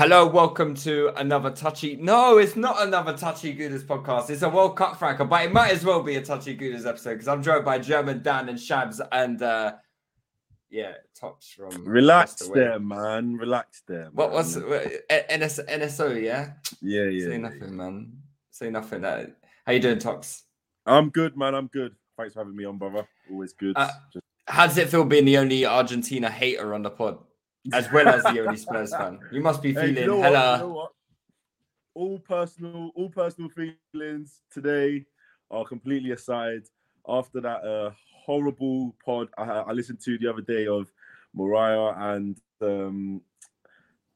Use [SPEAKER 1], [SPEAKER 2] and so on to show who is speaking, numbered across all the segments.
[SPEAKER 1] Hello, welcome to another touchy. No, it's not another touchy gooders podcast. It's a World Cup Fracas, but it might as well be a touchy gooders episode because I'm joined by German Dan and Shabs and uh yeah, Tops from
[SPEAKER 2] Relax
[SPEAKER 1] across the way.
[SPEAKER 2] there, man. Relax there.
[SPEAKER 1] What
[SPEAKER 2] man.
[SPEAKER 1] was what, NS, NSO? Yeah,
[SPEAKER 2] Yeah, yeah.
[SPEAKER 1] say
[SPEAKER 2] yeah.
[SPEAKER 1] nothing, man. Say nothing. Uh, how you doing, Tops?
[SPEAKER 2] I'm good, man. I'm good. Thanks for having me on, brother. Always good.
[SPEAKER 1] Uh,
[SPEAKER 2] Just-
[SPEAKER 1] How does it feel being the only Argentina hater on the pod, as well as the only Spurs fan? You must be
[SPEAKER 2] Hey, you
[SPEAKER 1] feeling
[SPEAKER 2] know what?
[SPEAKER 1] hella.
[SPEAKER 2] You know? All personal, all personal feelings today are completely aside. After that uh, horrible pod I, I listened to the other day of Mariah and um,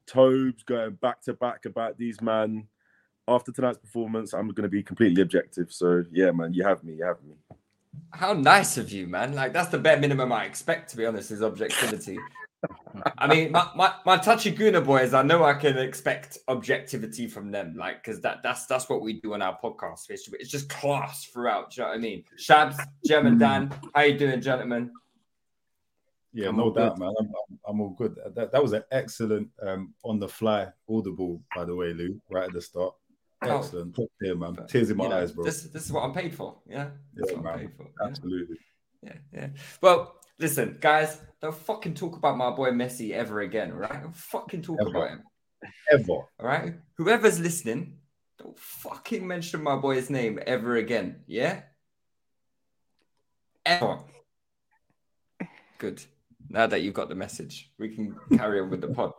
[SPEAKER 2] Tobes going back to back about these man. After tonight's performance, I'm going to be completely objective. So yeah, man, you have me. You have me.
[SPEAKER 1] How nice of you, man. Like that's the bare minimum I expect, to be honest, is objectivity. I mean, my, my, my touchy Guna boys, I know I can expect objectivity from them, like because that that's that's what we do on our podcast. It's, it's just class throughout. Do you know what I mean? Shabs, German Dan, how you doing, gentlemen?
[SPEAKER 3] Yeah,
[SPEAKER 1] I'm
[SPEAKER 3] no doubt,
[SPEAKER 1] good.
[SPEAKER 3] man. I'm, I'm, I'm all good. That, that was an excellent um, on the fly audible, by the way, Lou, right at the start.
[SPEAKER 1] Oh.
[SPEAKER 3] Excellent. Top tier, man.
[SPEAKER 1] But,
[SPEAKER 3] Tears in my
[SPEAKER 1] You know,
[SPEAKER 3] eyes, bro.
[SPEAKER 1] This this is what I'm paid for. Yeah, that's
[SPEAKER 3] Yeah, man.
[SPEAKER 1] paid for. yeah.
[SPEAKER 3] Absolutely.
[SPEAKER 1] Yeah, yeah. Well, listen, guys, don't fucking talk about my boy Messi ever again, all right? Don't fucking talk
[SPEAKER 3] Ever.
[SPEAKER 1] about him.
[SPEAKER 3] Ever.
[SPEAKER 1] All right. Whoever's listening, don't fucking mention my boy's name ever again. Yeah. Ever. Good. Now that you've got the message, we can carry on with the pod.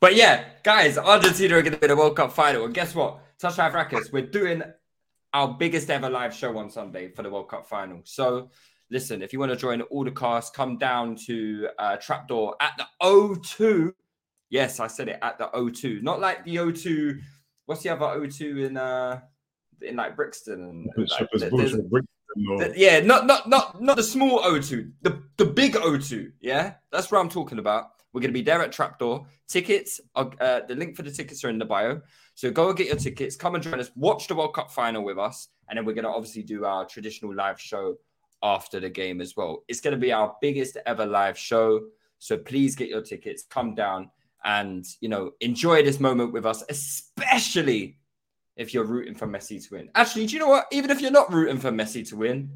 [SPEAKER 1] But yeah, guys, Argentina are going to be the World Cup final. And guess what? Touchline Fracas, we're doing our biggest ever live show on Sunday for the World Cup final. So listen, if you want to join all the cast, come down to uh, Trapdoor at the O2 Yes, I said it at the O2, not like the O2. What's the other O2 in uh in like Brixton and and, like,
[SPEAKER 3] Shepherd's
[SPEAKER 1] there's-
[SPEAKER 3] or Brixton or-
[SPEAKER 1] th- yeah, not not not not the small O2, the the big O2. Yeah, that's what I'm talking about. We're gonna be there at Trapdoor. Tickets, are, uh, the link for the tickets are in the bio. So go and get your tickets. Come and join us. Watch the World Cup final with us, and then we're gonna obviously do our traditional live show after the game as well. It's gonna be our biggest ever live show. So please get your tickets. Come down and you know enjoy this moment with us, especially if you're rooting for Messi to win. Actually, do you know what? Even if you're not rooting for Messi to win,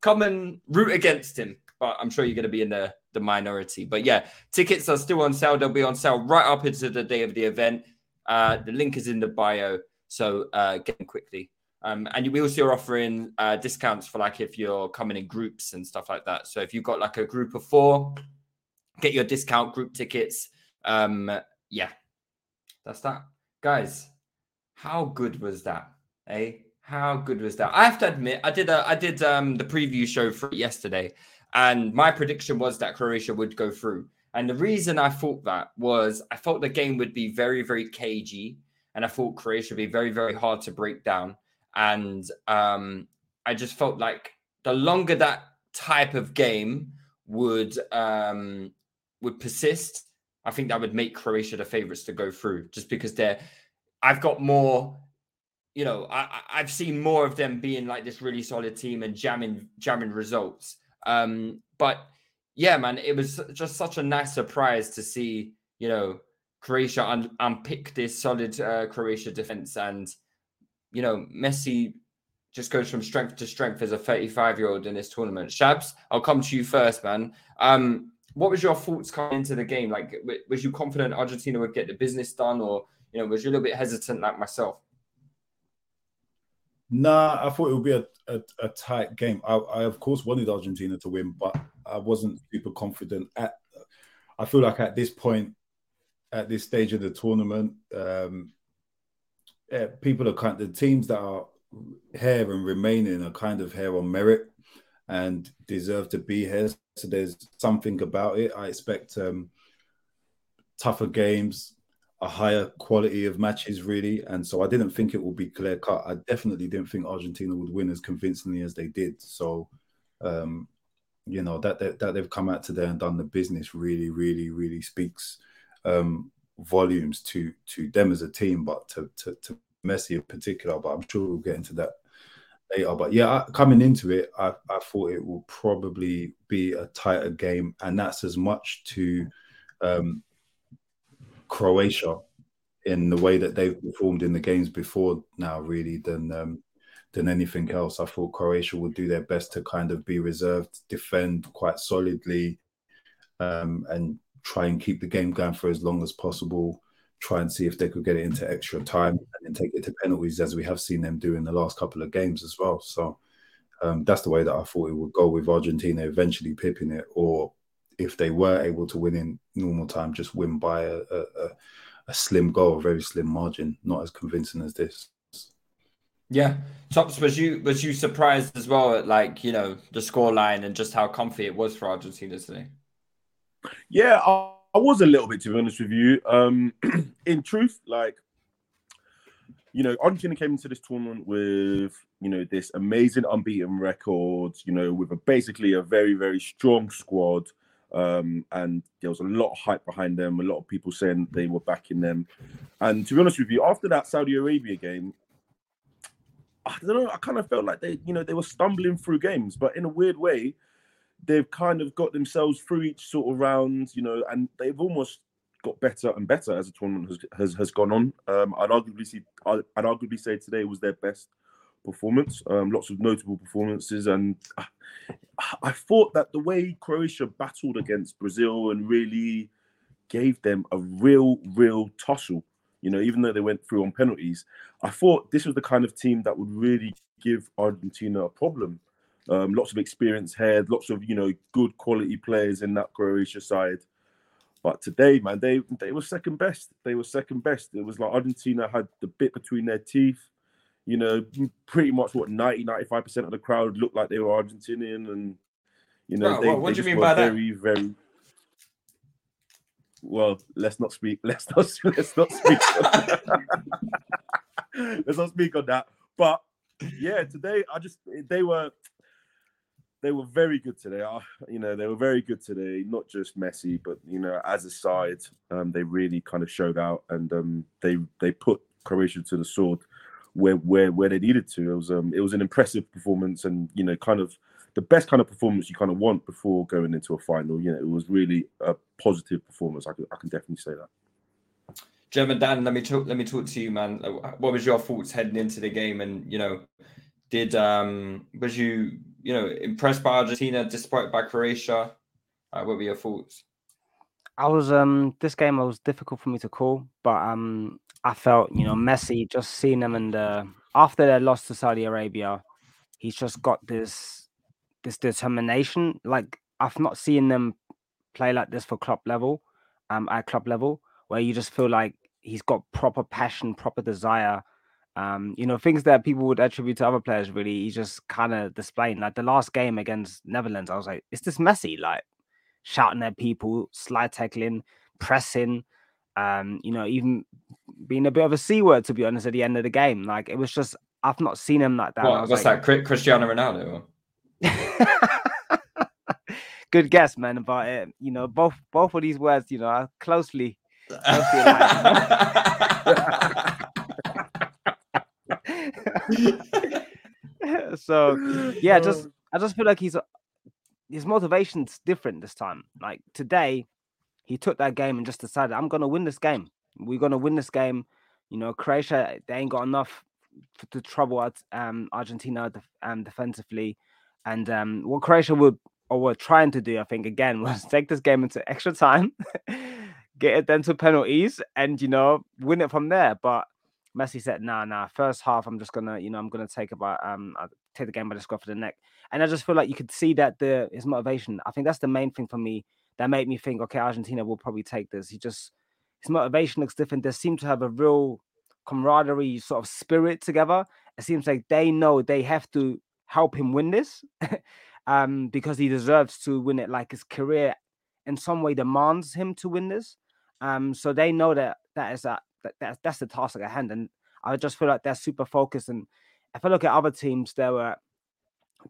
[SPEAKER 1] come and root against him. But I'm sure you're going to be in the the minority. But yeah, tickets are still on sale. They'll be on sale right up into the day of the event. Uh, the link is in the bio, so uh, get them quickly. Um, and we also are offering uh, discounts for like if you're coming in groups and stuff like that. So if you've got like a group of four, get your discount group tickets. Um, yeah, that's that, guys. How good was that? Eh? How good was that? I have to admit, I did a, I did um the preview show for yesterday, and my prediction was that Croatia would go through. And the reason I thought that was I thought the game would be very, very cagey, and I thought Croatia would be very, very hard to break down. And um, I just felt like the longer that type of game would um, would persist, I think that would make Croatia the favourites to go through, just because they're. I've got more, you know, I, I've seen more of them being like this really solid team and jamming jamming results. Um, but yeah, man, it was just such a nice surprise to see, you know, Croatia un- unpick this solid uh, Croatia defense, and you know, Messi just goes from strength to strength as a 35 year old in this tournament. Shabs, I'll come to you first, man. Um, what was your thoughts coming into the game? Like, w- was you confident Argentina would get the business done, or you know, was you a little bit hesitant like myself?
[SPEAKER 3] Nah, I thought it would be a, a, a tight game. I, I, of course wanted Argentina to win, but I wasn't super confident. At I feel like at this point, at this stage of the tournament, um, yeah, people are kind. The teams that are here and remaining are kind of here on merit and deserve to be here. So there's something about it. I expect um, tougher games, a higher quality of matches, really. And so I didn't think it would be clear cut. I definitely didn't think Argentina would win as convincingly as they did. So, um, you know, that, that, that they've come out today and done the business really, really, really speaks um, volumes to to them as a team, but to, to, to Messi in particular. But I'm sure we'll get into that later. But yeah, coming into it, I, I thought it will probably be a tighter game, and that's as much to um, Croatia in the way that they've performed in the games before now, really, than um, than anything else. I thought Croatia would do their best to kind of be reserved, defend quite solidly, um, and try and keep the game going for as long as possible. Try and see if they could get it into extra time and then take it to penalties, as we have seen them do in the last couple of games as well. So um, that's the way that I thought it would go with Argentina eventually pipping it, or if they were able to win in normal time, just win by a, a, a slim goal, a very slim margin, not as convincing as this.
[SPEAKER 1] Yeah, Tops, was you was you surprised as well at like you know the score line and just how comfy it was for Argentina today?
[SPEAKER 2] Yeah, I, I was a little bit to be honest with you. Um, in truth, like you know, Argentina came into this tournament with you know this amazing unbeaten record. You know, with a basically a very very strong squad. Um, and there was a lot of hype behind them. A lot of people saying they were backing them. And to be honest with you, after that Saudi Arabia game, I don't know. I kind of felt like they, you know, they were stumbling through games, but in a weird way, they've kind of got themselves through each sort of round, you know, and they've almost got better and better as the tournament has has, has gone on. Um, I'd arguably see, I'd, arguably say today was their best performance. Um, lots of notable performances, and I, I thought that the way Croatia battled against Brazil and really gave them a real, real tussle. You know, even though they went through on penalties, I thought this was the kind of team that would really give Argentina a problem. Um, lots of experience head, lots of you know good quality players in that Croatia side. But today, man, they they were second best. They were second best. It was like Argentina had the bit between their teeth you know, pretty much what 90, 95% of the crowd looked like they were Argentinian. And, you know, they,
[SPEAKER 1] what
[SPEAKER 2] they
[SPEAKER 1] do you mean by
[SPEAKER 2] very,
[SPEAKER 1] that?
[SPEAKER 2] very, well, let's not speak, let's not, let's not speak let's not speak on that. But yeah, today I just, they were, they were very good today. You know, they were very good today. Not just Messi, but you know, as a side, um, they really kind of showed out, and um, they they put Croatia to the sword where where where they needed to. It was um it was an impressive performance, and you know, kind of the best kind of performance you kind of want before going into a final. You know, it was really a positive performance. I can I can definitely say that.
[SPEAKER 1] German Dan, let me talk. Let me talk to you, man. What was your thoughts heading into the game? And you know, did um was you you know impressed by Argentina, despite by Croatia? Uh, what were your thoughts?
[SPEAKER 4] I was um this game was difficult for me to call, but um I felt, you know, Messi just seeing them and the after their loss to Saudi Arabia, he's just got this this determination. Like I've not seen them play like this for club level, um, at club level, where you just feel like he's got proper passion, proper desire. Um, you know, things that people would attribute to other players, really, he's just kind of displaying. Like the last game against Netherlands, I was like, is this Messi? Like shouting at people, slide tackling, pressing, um, you know, even being a bit of a c word to be honest at the end of the game. Like it was just I've not seen him like that.
[SPEAKER 1] What, what's
[SPEAKER 4] like,
[SPEAKER 1] that? Cristiano Ronaldo?
[SPEAKER 4] Good guess, man. But it, you know, both both of these words, you know, are closely. closely so yeah, just I just feel like he's his motivation's different this time. Like today, he took that game and just decided, I'm going to win this game. We're going to win this game. You know, Croatia, they ain't got enough to trouble um, Argentina def- um, defensively. And um, what Croatia would or were trying to do, I think, again, was take this game into extra time, get it then to penalties, and you know, win it from there. But Messi said, "Nah, nah. First half, I'm just gonna, you know, I'm gonna take about um, I'll take the game by the scruff of the neck." And I just feel like you could see that the his motivation. I think that's the main thing for me that made me think, okay, Argentina will probably take this. He just his motivation looks different. They seem to have a real camaraderie sort of spirit together. It seems like they know they have to help him win this, um, because he deserves to win it. Like his career, in some way, demands him to win this. Um, so they know that that is that, that that's the task at hand, and I just feel like they're super focused. And if I look at other teams, they were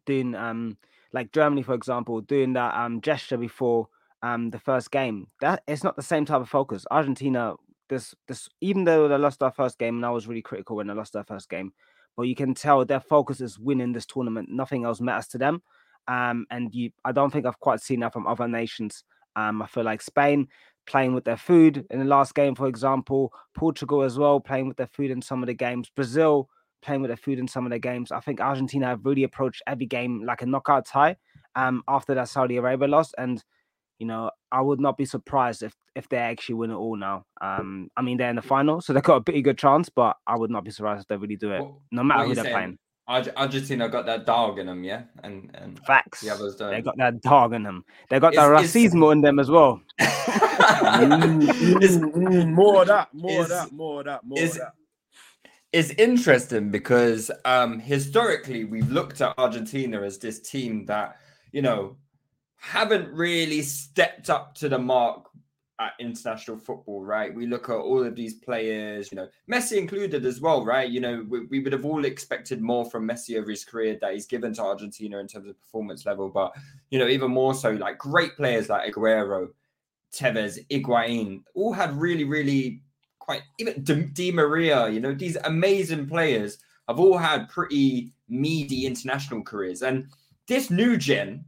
[SPEAKER 4] doing um like Germany, for example, doing that um gesture before um the first game. That it's not the same type of focus. Argentina, this this even though they lost their first game, and I was really critical when they lost their first game, but you can tell their focus is winning this tournament. Nothing else matters to them. Um, and you, I don't think I've quite seen that from other nations. Um, I feel like Spain playing with their food in the last game, for example, Portugal as well playing with their food in some of the games, Brazil playing with their food in some of the games. I think Argentina have really approached every game like a knockout tie. Um, after that Saudi Arabia loss, and you know, I would not be surprised if if they actually win it all now. Um, I mean, they're in the final, so they've got a pretty good chance, but I would not be surprised if they really do it,
[SPEAKER 1] What-
[SPEAKER 4] no matter who they're
[SPEAKER 1] saying?
[SPEAKER 4] playing.
[SPEAKER 1] Arge- Argentina got that dog in them, yeah, and and
[SPEAKER 4] Facts.
[SPEAKER 1] the others don't.
[SPEAKER 4] They got that dog in them. They got that racismo in them as well.
[SPEAKER 2] Mm, mm, mm, more of that, more of that, more of that, more
[SPEAKER 1] is-
[SPEAKER 2] of that.
[SPEAKER 1] it's interesting because um, historically we've looked at Argentina as this team that you know haven't really stepped up to the mark at international football, right? We look at all of these players, you know, Messi included as well, right? You know, we, we would have all expected more from Messi over his career that he's given to Argentina in terms of performance level, but you know, even more so, like great players like Aguero, Tevez, Higuain, all had really, really quite even Di, Di Maria, you know, these amazing players have all had pretty meaty international careers. And this new gen,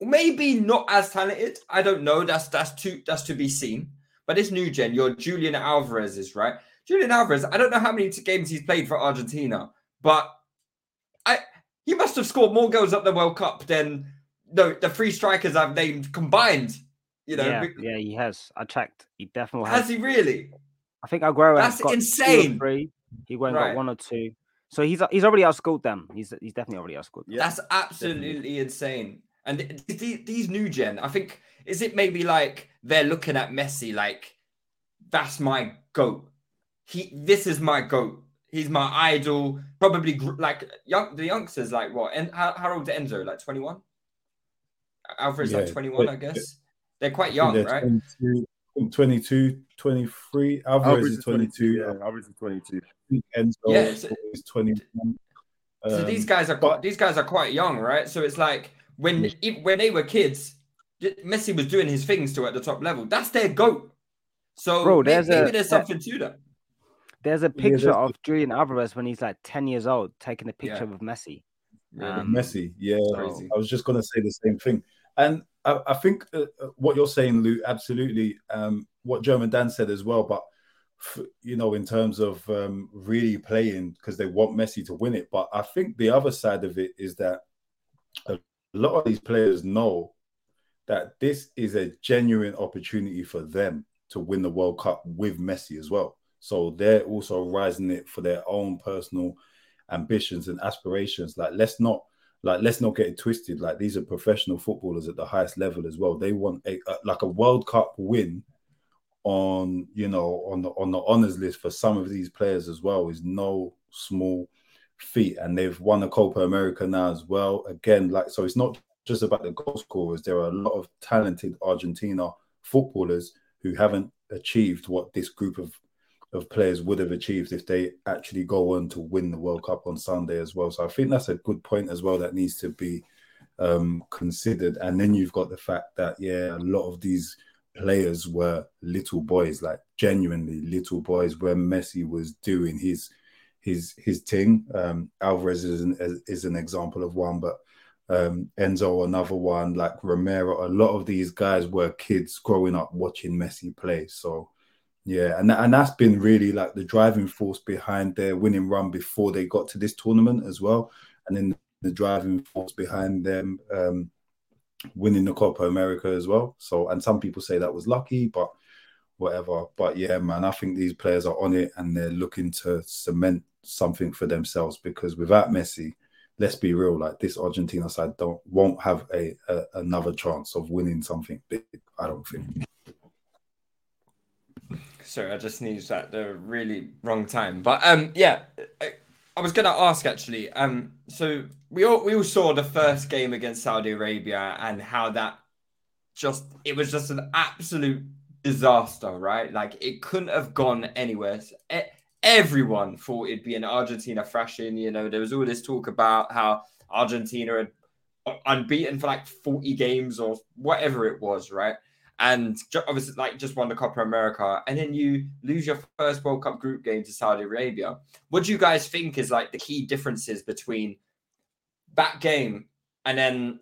[SPEAKER 1] maybe not as talented. I don't know. That's that's to that's to be seen. But this new gen, your Julian Alvarez is right. Julian Alvarez, I don't know how many games he's played for Argentina, but I he must have scored more goals at the World Cup than the the three strikers I've named combined. You know,
[SPEAKER 4] yeah,
[SPEAKER 1] we-
[SPEAKER 4] yeah, he has. I checked. He definitely
[SPEAKER 1] has
[SPEAKER 4] has.
[SPEAKER 1] he really?
[SPEAKER 4] I think Aguero has
[SPEAKER 1] That's
[SPEAKER 4] got two or
[SPEAKER 1] insane.
[SPEAKER 4] three. He went
[SPEAKER 1] Right.
[SPEAKER 4] got one or two. So he's he's already outscored them. He's he's definitely already outscored. them.
[SPEAKER 2] Yeah,
[SPEAKER 1] That's absolutely insane. And th- th- th- these new gen, I think, is it maybe like they're looking at Messi like, that's my goat. He, this is my goat. He's my idol. Probably like young the youngsters, like what? And how, how old is Enzo? Like twenty one. Alvarez like twenty one, I
[SPEAKER 3] but-
[SPEAKER 1] guess. They're quite young,
[SPEAKER 3] they're
[SPEAKER 1] right?
[SPEAKER 3] 22, 22, 23. Alvarez,
[SPEAKER 2] Alvarez
[SPEAKER 3] is 22.
[SPEAKER 2] Yeah, Alvarez is 22.
[SPEAKER 3] Enzo
[SPEAKER 1] Yeah, it's-
[SPEAKER 3] is 21.
[SPEAKER 1] So these
[SPEAKER 3] Um,
[SPEAKER 1] guys are
[SPEAKER 3] but-
[SPEAKER 1] these guys are quite young, right? So it's like when
[SPEAKER 3] Yeah.
[SPEAKER 1] when they were kids, Messi was doing his things still at the top level. That's their goat. So
[SPEAKER 4] Bro, there's
[SPEAKER 1] maybe,
[SPEAKER 4] a-
[SPEAKER 1] there's something to that.
[SPEAKER 4] There's a
[SPEAKER 3] Yeah,
[SPEAKER 4] picture
[SPEAKER 3] there's-
[SPEAKER 4] of Julian Alvarez when he's like 10 years old, taking a picture
[SPEAKER 1] Yeah.
[SPEAKER 4] with Messi.
[SPEAKER 1] Really.
[SPEAKER 4] Um,
[SPEAKER 3] Messi, yeah.
[SPEAKER 1] Crazy.
[SPEAKER 3] I was just going to say the same thing. And I, I think uh, uh, what you're saying, Lou, absolutely. Um, what German Dan said as well, but f- you know, in terms of um, really playing because they want Messi to win it. But I think the other side of it is that a lot of these players know that this is a genuine opportunity for them to win the World Cup with Messi as well. So they're also rising it for their own personal ambitions and aspirations. Like let's not like let's not get it twisted. Like these are professional footballers at the highest level as well. They want a, a like a World Cup win on you know on the on the honors list for some of these players as well is no small feat, and they've won a Copa America now as well. Again, like so, it's not just about the goal scorers. There are a lot of talented Argentina footballers who haven't achieved what this group of of players would have achieved if they actually go on to win the World Cup on Sunday as well. So I think that's a good point as well that needs to be um, considered. And then you've got the fact that yeah, a lot of these players were little boys, like genuinely little boys, where Messi was doing his his his thing. Um, Alvarez is an, is an example of one, but um, Enzo another one, like Romero. A lot of these guys were kids growing up watching Messi play. So yeah, and and that's been really like the driving force behind their winning run before they got to this tournament as well, and then the driving force behind them um, winning the Copa America as well. So, and some people say that was lucky, but whatever. But yeah, man, I think these players are on it and they're looking to cement something for themselves because without Messi, let's be real, like this Argentina side don't won't have a, a another chance of winning something big. I don't think.
[SPEAKER 1] Sorry, I just sneezed at the really wrong time. But um, yeah, I, I was gonna ask actually. Um, so we all we all saw the first game against Saudi Arabia and how that just it was just an absolute disaster, right? Like it couldn't have gone anywhere. Everyone thought it'd be an Argentina thrashing. You know, there was all this talk about how Argentina had unbeaten for like 40 games or whatever it was, right? And obviously, like just won the Copa America, and then you lose your first World Cup group game to Saudi Arabia. What do you guys think is like the key differences between that game and then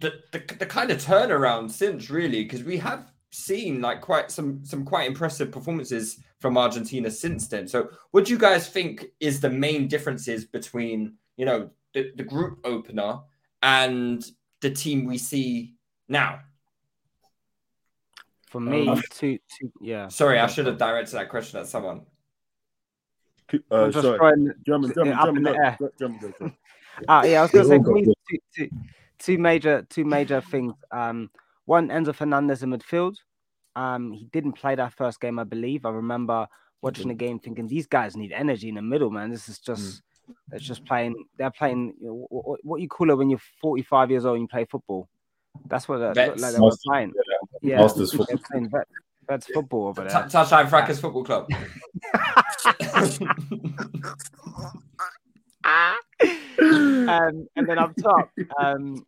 [SPEAKER 1] the, the, the kind of turnaround since really? Because we have seen like quite some some quite impressive performances from Argentina since then. So, what do you guys think is the main differences between you know the, the group opener and the team we see now?
[SPEAKER 4] For me, um, two, two, yeah.
[SPEAKER 1] Sorry, I should have directed that question at someone.
[SPEAKER 2] Uh, sorry. Trying, German, German, German, German, German, German,
[SPEAKER 4] uh, yeah, I was going to say for me, two, two, two major, two major things. Um, one, Enzo Fernandez in midfield. Um, he didn't play that first game, I believe. I remember watching the game thinking these guys need energy in the middle, man. This is just mm. it's just playing. They're playing you know, what, what, you call it when you're 45 years old and you play football. That's what it looked like they were playing. Yeah,
[SPEAKER 3] Masters football.
[SPEAKER 4] Playing vet, vets football over there.
[SPEAKER 1] Touchline Fracas Football Club.
[SPEAKER 4] um, and then up top, um,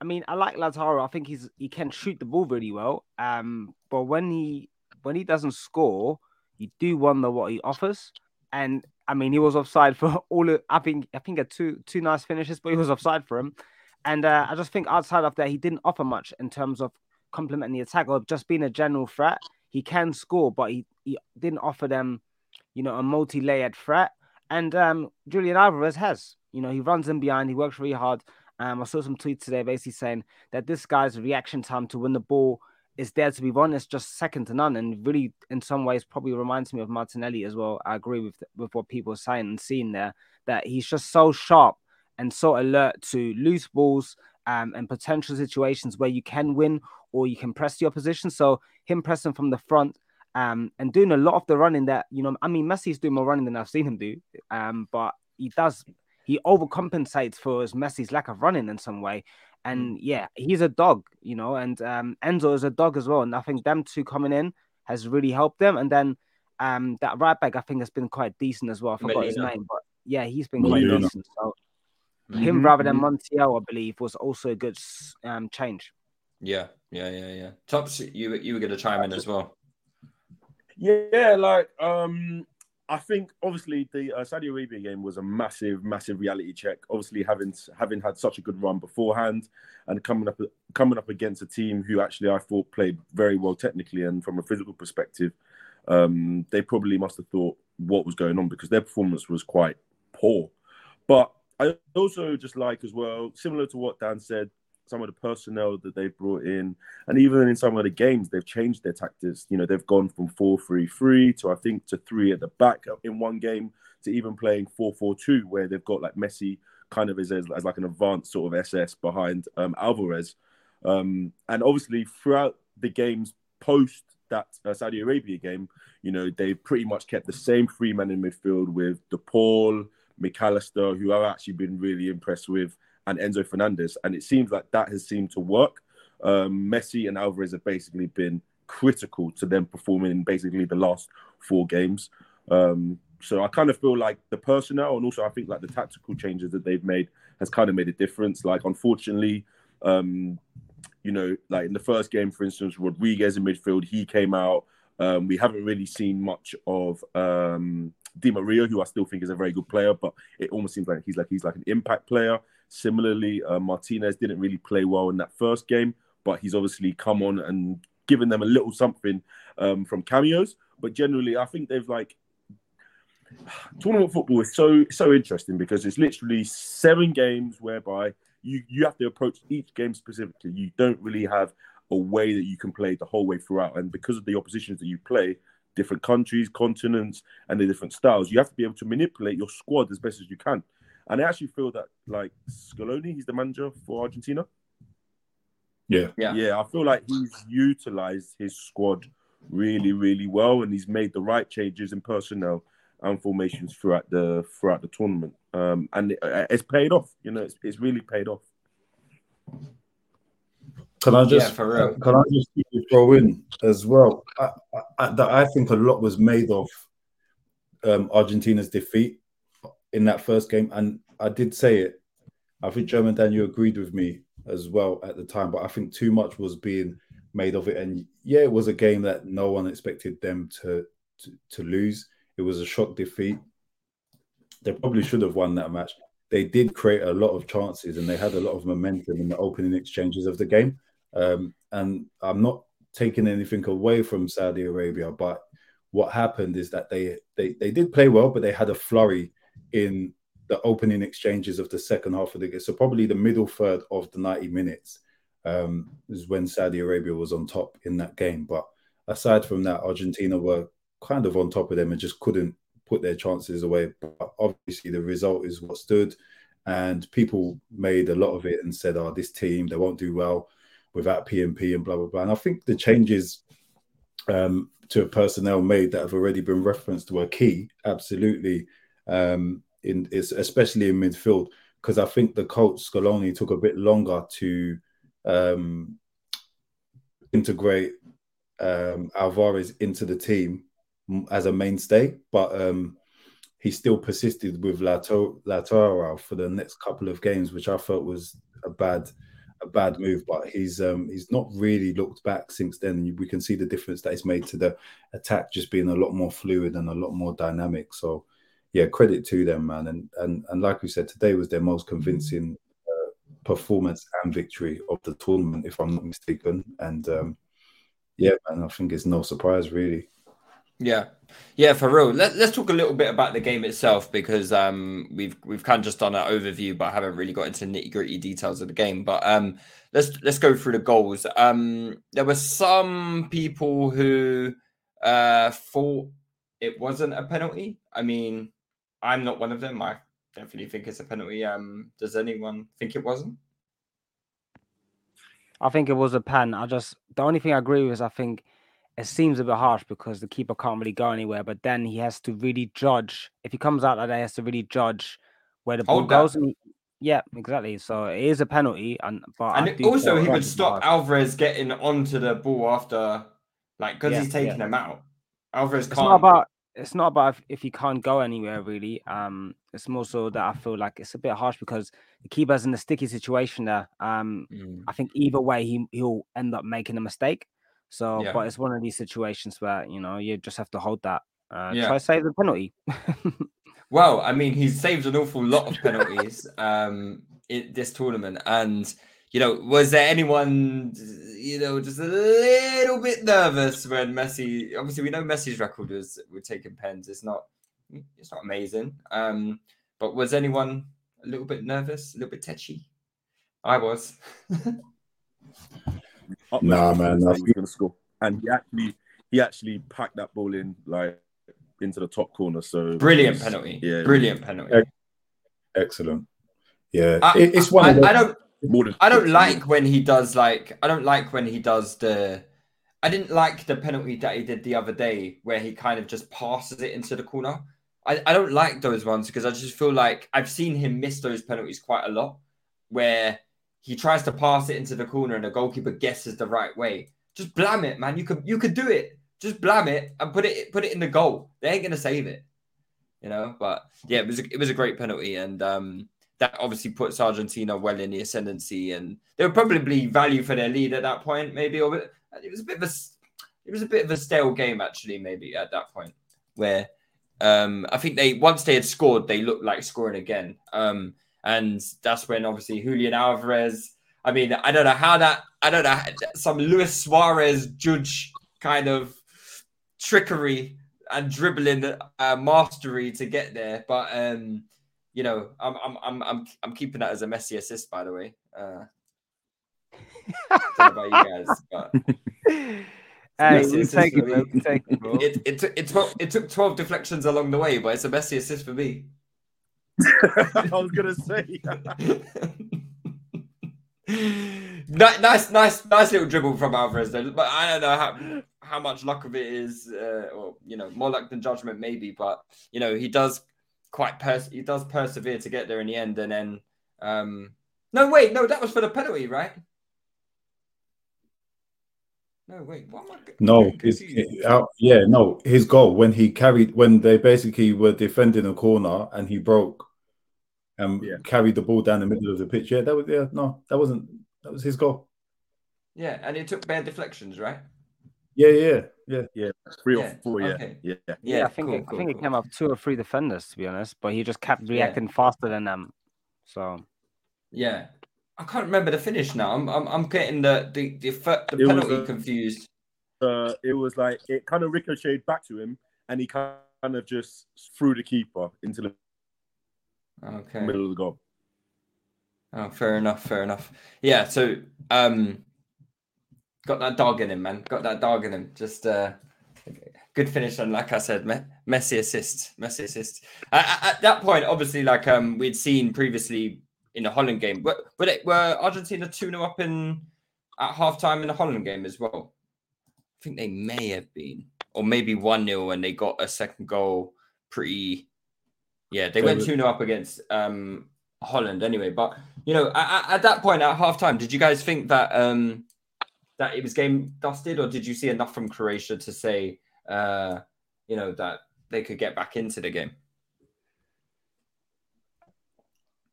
[SPEAKER 4] I mean, I like Lautaro. I think he's he can shoot the ball really well. Um, but when he when he doesn't score, you do wonder what he offers. And I mean, he was offside for all. Of, I think I think a two two nice finishes, but he was offside for him. And uh, I just think outside of that, he didn't offer much in terms of complementing the attack or just being a general threat. He can score, but he, he didn't offer them, you know, a multi-layered threat. And um, Julian Alvarez has, you know, he runs in behind, he works really hard. Um, I saw some tweets today basically saying that this guy's reaction time to win the ball is there to be won. It's just second to none, and really, in some ways, probably reminds me of Martinelli as well. I agree with with what people are saying and seeing there that he's just so sharp and so alert to loose balls um, and potential situations where you can win or you can press the opposition. So him pressing from the front um, and doing a lot of the running that you know, I mean, Messi's doing more running than I've seen him do, um, but he does he overcompensates for his Messi's lack of running in some way. And mm. yeah, he's a dog, you know, and um, Enzo is a dog as well. And I think them two coming in has really helped them. And then um, that right back, I think, has been quite decent as well. I forgot Molina. his name, but yeah, he's been quite decent. So mm-hmm. him rather than mm-hmm. Montiel, I believe, was also a good um, change.
[SPEAKER 1] Yeah, yeah, yeah, yeah. Tops, you you were going to chime in as well.
[SPEAKER 2] Yeah, like um, I think obviously the uh, Saudi Arabia game was a massive, massive reality check. Obviously, having having had such a good run beforehand, and coming up coming up against a team who actually I thought played very well technically and from a physical perspective, um, they probably must have thought what was going on because their performance was quite poor. But I also just like as well, similar to what Dan said, some of the personnel that they've brought in, and even in some of the games, they've changed their tactics. You know, they've gone from 4 3 3 to I think to three at the back in one game to even playing 4 4 2, where they've got like Messi kind of as, as, as like an advanced sort of SS behind um, Alvarez. Um, and obviously, throughout the games post that uh, Saudi Arabia game, you know, they pretty much kept the same three men in midfield with De Paul, Mac Allister, who I've actually been really impressed with and Enzo Fernandez, and it seems like that has seemed to work. Um, Messi and Alvarez have basically been critical to them performing in basically the last four games. Um, so I kind of feel like the personnel and also I think like the tactical changes that they've made has kind of made a difference. Like unfortunately, um, you know, like in the first game, for instance, Rodriguez in midfield, he came out. Um, we haven't really seen much of um, Di Maria, who I still think is a very good player, but it almost seems like he's like he's like an impact player. Similarly, uh, Martinez didn't really play well in that first game, but he's obviously come on and given them a little something um, from cameos. But generally, I think they've like tournament football is so so interesting because it's literally seven games whereby you you have to approach each game specifically. You don't really have a way that you can play the whole way throughout, and because of the oppositions that you play, different countries, continents, and the different styles, you have to be able to manipulate your squad as best as you can. And I actually feel that like Scaloni, he's the manager for Argentina.
[SPEAKER 3] Yeah.
[SPEAKER 1] Yeah.
[SPEAKER 2] Yeah, I feel like he's utilized his squad really, really well, and he's made the right changes in personnel and formations throughout the throughout the tournament. Um, and it, it's paid off. You know, it's, it's really paid off.
[SPEAKER 3] Can I just
[SPEAKER 1] Yeah, for real.
[SPEAKER 3] can I just throw in as well? I, I, that I think a lot was made of um, Argentina's defeat in that first game, and I did say it. I think German Dan, you agreed with me as well at the time, but I think too much was being made of it. And yeah, it was a game that no one expected them to to, to lose. It was a shock defeat. They probably should have won that match. They did create a lot of chances and they had a lot of momentum in the opening exchanges of the game. Um, and I'm not taking anything away from Saudi Arabia, but what happened is that they, they they did play well, but they had a flurry in the opening exchanges of the second half of the game. So probably the middle third of the 90 minutes um, is when Saudi Arabia was on top in that game. But aside from that, Argentina were kind of on top of them and just couldn't put their chances away. But obviously, the result is what stood, and people made a lot of it and said, "Oh, this team they won't do well without PMP and blah blah blah." And I think the changes um, to personnel made that have already been referenced were key, absolutely, um, in especially in midfield because I think the coach Scaloni took a bit longer to um, integrate um, Alvarez into the team as a mainstay, but um, he still persisted with Lato- Lautaro for the next couple of games, which I felt was a bad a bad move. But he's um, he's not really looked back since then. We can see the difference that he's made to the attack just being a lot more fluid and a lot more dynamic. So yeah, credit to them, man. And and and like we said, today was their most convincing uh, performance and victory of the tournament, if I'm not mistaken. And um, yeah, man, I think it's no surprise really.
[SPEAKER 1] Yeah, yeah, for real. Let, let's talk a little bit about the game itself because um, we've we've kind of just done an overview, but haven't really got into nitty gritty details of the game. But um, let's let's go through the goals. Um, there were some people who uh, thought it wasn't a penalty. I mean, I'm not one of them. I definitely think it's a penalty. Um, does anyone think it wasn't?
[SPEAKER 4] I think it was a pen. I just the only thing I agree with is I think it seems a bit harsh because the keeper can't really go anywhere, but then he has to really judge. If he comes out like that, he has to really judge where the ball
[SPEAKER 1] Hold
[SPEAKER 4] goes. He, yeah, exactly. So it is a penalty, and but
[SPEAKER 1] And also, he would stop. Alvarez getting onto the ball after, like, because
[SPEAKER 4] Yeah,
[SPEAKER 1] he's taking
[SPEAKER 4] yeah.
[SPEAKER 1] him out. Alvarez
[SPEAKER 4] It's
[SPEAKER 1] can't.
[SPEAKER 4] not about it's not about if, if he can't go anywhere really. Um, it's more so that I feel like it's a bit harsh because the keeper's in a sticky situation there. Um,
[SPEAKER 1] Mm.
[SPEAKER 4] I think either way he he'll end up making a mistake. So,
[SPEAKER 1] Yeah.
[SPEAKER 4] but it's one of these situations where you know you just have to hold that. Uh,
[SPEAKER 1] Yeah.
[SPEAKER 4] Try to save the penalty.
[SPEAKER 1] Well, I mean, he's saved an awful lot of penalties um, in this tournament, and you know, was there anyone, you know, just a little bit nervous when Messi? Obviously, we know Messi's record was with taking pens. It's not, it's not amazing. Um, but was anyone a little bit nervous, a little bit tetchy? I was.
[SPEAKER 2] Up
[SPEAKER 3] Nah,
[SPEAKER 2] there,
[SPEAKER 3] man,
[SPEAKER 2] saying
[SPEAKER 3] I
[SPEAKER 2] he was gonna score, and he actually he actually packed that ball in like into the top corner. So
[SPEAKER 1] Brilliant
[SPEAKER 2] it's-
[SPEAKER 1] penalty.
[SPEAKER 2] Yeah,
[SPEAKER 1] Brilliant penalty.
[SPEAKER 3] Excellent. Yeah,
[SPEAKER 1] I,
[SPEAKER 3] it- it's one
[SPEAKER 1] I,
[SPEAKER 3] of
[SPEAKER 1] I don't.
[SPEAKER 2] More than
[SPEAKER 1] I don't like when he does like I don't like when he does the I didn't like the penalty that he did the other day where he kind of just passes it into the corner. I, I don't like those ones because I just feel like I've seen him miss those penalties quite a lot where he tries to pass it into the corner and the goalkeeper guesses the right way. Just blam it, man. You could you could do it. Just blam it and put it put it in the goal. They ain't gonna save it. You know, but yeah, it was a, it was a great penalty and um that obviously puts Argentina well in the ascendancy, and they were probably value for their lead at that point, maybe. Or it was a bit of a, it was a bit of a stale game actually, maybe at that point, where um, I think they once they had scored, they looked like scoring again, um, and that's when obviously Julian Alvarez. I mean, I don't know how that, I don't know some Luis Suarez judge kind of trickery and dribbling uh, mastery to get there, but um, you know, I'm I'm I'm I'm I'm keeping that as a Messi assist, by the way. Uh, don't know about you guys, but
[SPEAKER 4] Hey,
[SPEAKER 1] Messi
[SPEAKER 4] we
[SPEAKER 1] assist
[SPEAKER 4] take it, bro.
[SPEAKER 1] me.
[SPEAKER 4] Take it, bro.
[SPEAKER 1] it it took it, took it took twelve deflections along the way, but it's a Messi assist for me.
[SPEAKER 2] I was gonna say.
[SPEAKER 1] Nice, nice, nice little dribble from Alvarez, though. But I don't know how how much luck of it is, uh, or you know, more luck than judgment, maybe. But you know, he does quite pers- he does persevere to get there in the end, and then um, no, wait, no, that was for the penalty, right? No, wait, what am I? g-
[SPEAKER 3] No,
[SPEAKER 1] getting
[SPEAKER 3] his,
[SPEAKER 1] confused?
[SPEAKER 3] uh, yeah, no, his goal when he carried when they basically were defending a corner and he broke and
[SPEAKER 2] Yeah.
[SPEAKER 3] carried the ball down the middle of the pitch. Yeah, that was yeah, no, that wasn't that was his goal.
[SPEAKER 1] yeah, and it took bad deflections, right?
[SPEAKER 3] Yeah, yeah, yeah.
[SPEAKER 2] yeah, three
[SPEAKER 1] Yeah,
[SPEAKER 2] or four. Yeah,
[SPEAKER 1] okay.
[SPEAKER 2] yeah.
[SPEAKER 4] Yeah, I think
[SPEAKER 1] cool,
[SPEAKER 4] it, I think
[SPEAKER 1] cool.
[SPEAKER 4] it came up two or three defenders to be honest, but he just kept reacting faster than them. So
[SPEAKER 1] Yeah, I can't remember the finish now. I'm I'm, I'm getting the the the, the
[SPEAKER 2] It was,
[SPEAKER 1] penalty
[SPEAKER 2] uh,
[SPEAKER 1] confused.
[SPEAKER 2] Uh, it was like it kind of ricocheted back to him, and he kind of just threw the keeper into the
[SPEAKER 1] Okay.
[SPEAKER 2] middle of the goal.
[SPEAKER 1] Oh, fair enough. Fair enough. Yeah. So, um, got that dog in him, man. Got that dog in him. Just uh, good finish, and like I said, Me- Messi assist, Messi assist. At, at- at that point, obviously, like um, we'd seen previously in the Holland game. Were, were, they, were Argentina two 0 up in at halftime in the Holland game as well? I think they may have been, or maybe one 0 and they got a second goal. Pretty, yeah, they
[SPEAKER 3] They
[SPEAKER 1] went
[SPEAKER 3] were-
[SPEAKER 1] two 0 up against um Holland anyway. But you know, at, at- at that point at halftime, did you guys think that um that it was game dusted, or did you see enough from Croatia to say uh you know that they could get back into the game?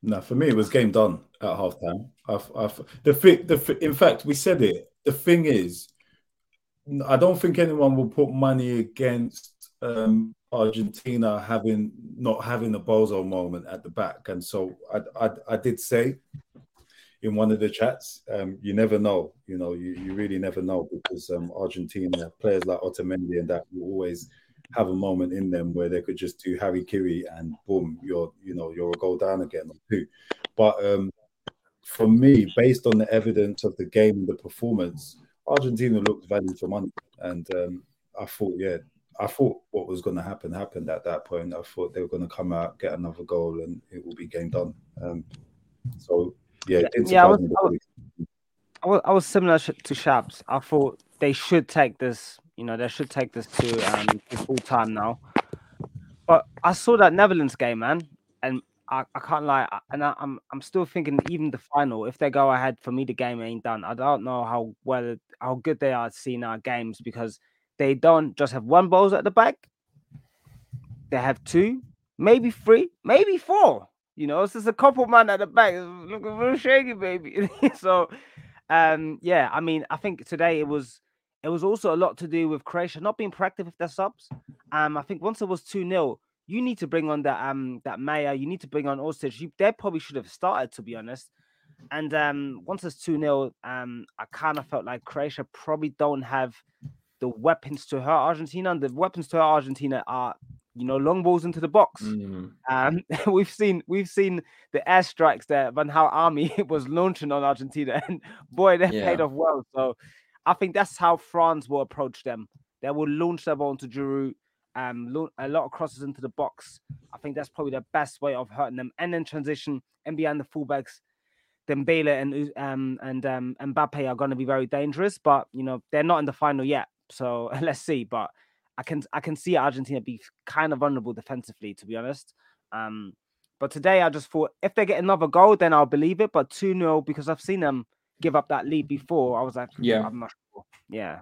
[SPEAKER 3] No, for me, it was game done at halftime. I've, I've, the thing, the in fact, we said it. The thing is, I don't think anyone will put money against um, Argentina having not having a bozo moment at the back, and so I, I, I did say in one of the chats, um, you never know. You know, you, you really never know because um, Argentina players like Otamendi and that will always have a moment in them where they could just do Harry Kiri and boom, you're you know you're a goal down again or two. But um, for me, based on the evidence of the game and the performance, Argentina looked value for money, and um, I thought, yeah, I thought what was going to happen happened at that point. I thought they were going to come out, get another goal, and it will be game done. Um, so yeah,
[SPEAKER 4] Yeah, I was- I was- I was, I was similar to Shabs. I thought they should take this, you know, they should take this to um full time now. But I saw that Netherlands game, man, and I, I can't lie, and I, I'm I'm still thinking even the final, if they go ahead for me, the game ain't done. I don't know how well how good they are at seeing our games because they don't just have one balls at the back. They have two, maybe three, maybe four. You know, it's just a couple man at the back. It's Looking real shaky, baby. so um, yeah, I mean, I think today it was it was also a lot to do with Croatia not being proactive with their subs. Um, I think once it was 2-0, you need to bring on that um that Majer, you need to bring on Orsic. You, they probably should have started, to be honest. And um, once it's 2-0, um, I kind of felt like Croatia probably don't have the weapons to hurt Argentina. And the weapons to hurt Argentina are, you know, long balls into the box. Um, we've seen we've seen the airstrikes that Van Gaal army was launching on Argentina, and boy, they paid off well. So I think that's how France will approach them. They will launch their ball into Giroud, um, a lot of crosses into the box. I think that's probably the best way of hurting them. And then transition and behind the fullbacks, then Dembele and um and um Mbappe are going to be very dangerous. But you know they're not in the final yet, so let's see. But I can I can see Argentina be kind of vulnerable defensively, to be honest. Um, but today I just thought if they get another goal, then I'll believe it. But 2 0, because I've seen them give up that lead before, I was like,
[SPEAKER 1] Yeah.
[SPEAKER 4] I'm not sure. Yeah.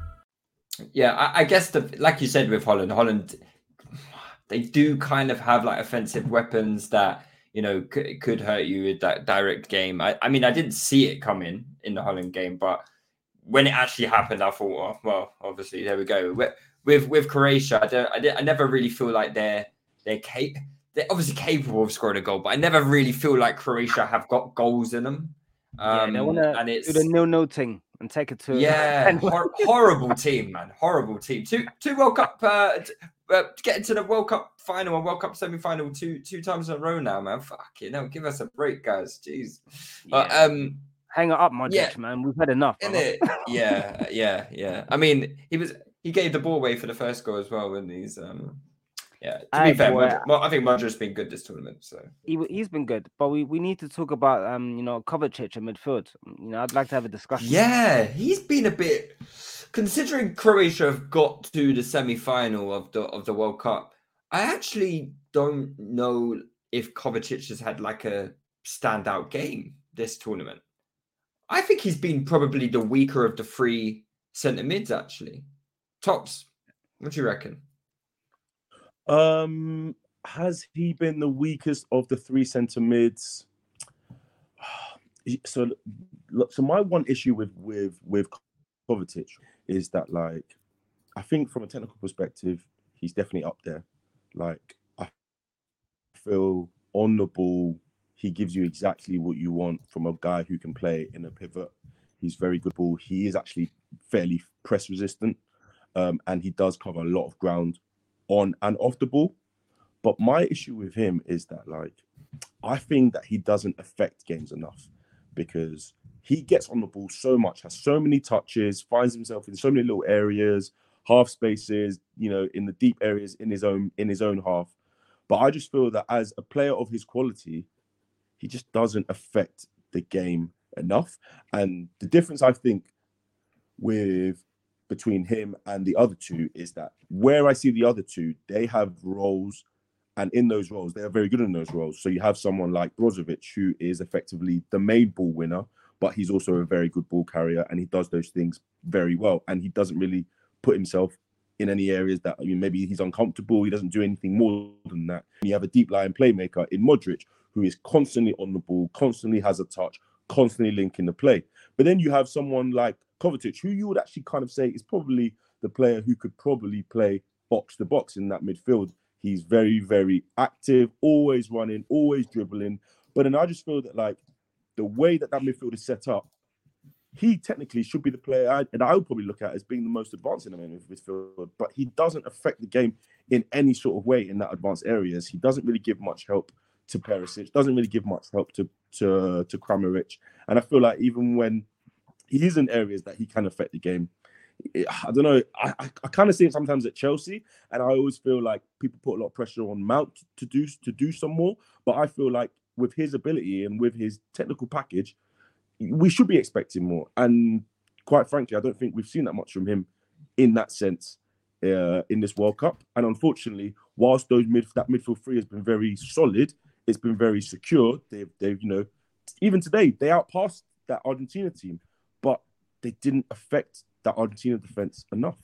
[SPEAKER 1] Yeah, I, I guess the like you said with Holland, Holland they do kind of have like offensive weapons that you know, could, could hurt you with that direct game. I, I mean, I didn't see it coming in the Holland game, but when it actually happened, I thought, oh, well, obviously, there we go. With with, with Croatia, I, don't, I, did, I never really feel like they're they're cap- they're obviously capable of scoring a goal, but I never really feel like Croatia have got goals in them. Um,
[SPEAKER 4] yeah, to
[SPEAKER 1] and it's
[SPEAKER 4] the nil nil thing and take it to
[SPEAKER 1] yeah, hor- horrible team, man, horrible team. Two two World Cup, uh, t- uh, getting to the World Cup final and World Cup semi final two two times in a row now, man. Fuck you know, give us a break, guys. Jeez, but
[SPEAKER 4] Yeah.
[SPEAKER 1] um,
[SPEAKER 4] Hang it up, Modric,
[SPEAKER 1] Yeah.
[SPEAKER 4] man. We've had enough.
[SPEAKER 1] in it, yeah, yeah, yeah. I mean, he was he gave the ball away for the first goal as well when he's um. Yeah, to
[SPEAKER 4] Aye,
[SPEAKER 1] be fair,
[SPEAKER 4] boy.
[SPEAKER 1] I think Modric's been good this tournament. So
[SPEAKER 4] he, he's been good, but we, we need to talk about um you know Kovacic in midfield. You know, I'd like to have a discussion.
[SPEAKER 1] Yeah, he's been a bit considering Croatia have got to the semi-final of the of the World Cup. I actually don't know if Kovacic has had like a standout game this tournament. I think he's been probably the weaker of the three centre mids. Actually, tops. What do you reckon?
[SPEAKER 2] Um, has he been the weakest of the three centre mids? So, so my one issue with with with Kovacic is that like, I think from a technical perspective, he's definitely up there. Like, I feel on the ball, he gives you exactly what you want from a guy who can play in a pivot. He's very good ball. He is actually fairly press resistant, um, and he does cover a lot of ground on and off the ball. But my issue with him is that, like, I think that he doesn't affect games enough because he gets on the ball so much, has so many touches, finds himself in so many little areas, half spaces, you know, in the deep areas in his own in his own half. But I just feel that as a player of his quality, he just doesn't affect the game enough. And the difference I think with between him and the other two is that where I see the other two, they have roles, and in those roles, they are very good in those roles. So you have someone like Brozovic, who is effectively the main ball winner, but he's also a very good ball carrier, and he does those things very well. And he doesn't really put himself in any areas that I mean, maybe he's uncomfortable. He doesn't do anything more than that. And you have a deep line playmaker in Modric, who is constantly on the ball, constantly has a touch, constantly linking the play. But then you have someone like Kovacic, who you would actually kind of say is probably the player who could probably play box to box in that midfield. He's very, very active, always running, always dribbling. But then I just feel that like the way that that midfield is set up, he technically should be the player, I, and I would probably look at as being the most advanced in the midfield. But he doesn't affect the game in any sort of way in that advanced areas. He doesn't really give much help to Perisic, doesn't really give much help to to to Kramaric. And I feel like even when he is in areas that he can affect the game, I don't know. I, I, I kind of see it sometimes at Chelsea, and I always feel like people put a lot of pressure on Mount to do to do some more. But I feel like with his ability and with his technical package, we should be expecting more. And quite frankly, I don't think we've seen that much from him in that sense uh, in this World Cup. And unfortunately, whilst those mid that midfield three has been very solid, it's been very secure. They've they've you know even today they outpassed that Argentina team, they didn't affect that Argentina defense enough.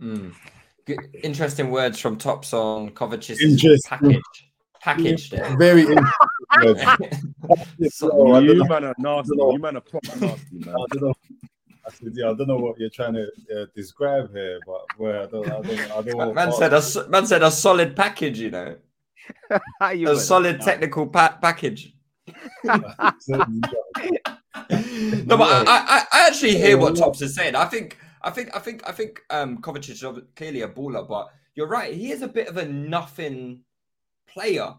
[SPEAKER 1] Mm. Good, interesting words from Tops on Kovacic's
[SPEAKER 3] Interesting.
[SPEAKER 1] package. Package there.
[SPEAKER 3] Very interesting.
[SPEAKER 1] So-
[SPEAKER 3] Oh, I don't
[SPEAKER 2] you
[SPEAKER 3] know.
[SPEAKER 2] man are nasty. You man are proper nasty, man.
[SPEAKER 3] I don't know. I said, yeah, I don't know what you're trying to uh, describe here, but well, I don't, I don't, I don't know.
[SPEAKER 1] Man said a s- man said a solid package, you know,
[SPEAKER 4] You
[SPEAKER 1] a
[SPEAKER 4] would.
[SPEAKER 1] solid technical pa- package. No, but I, I, I actually hear what Tops is saying. I think, I think, I think, I think, um, Kovacic is clearly a baller, but you're right. He is a bit of a nothing player.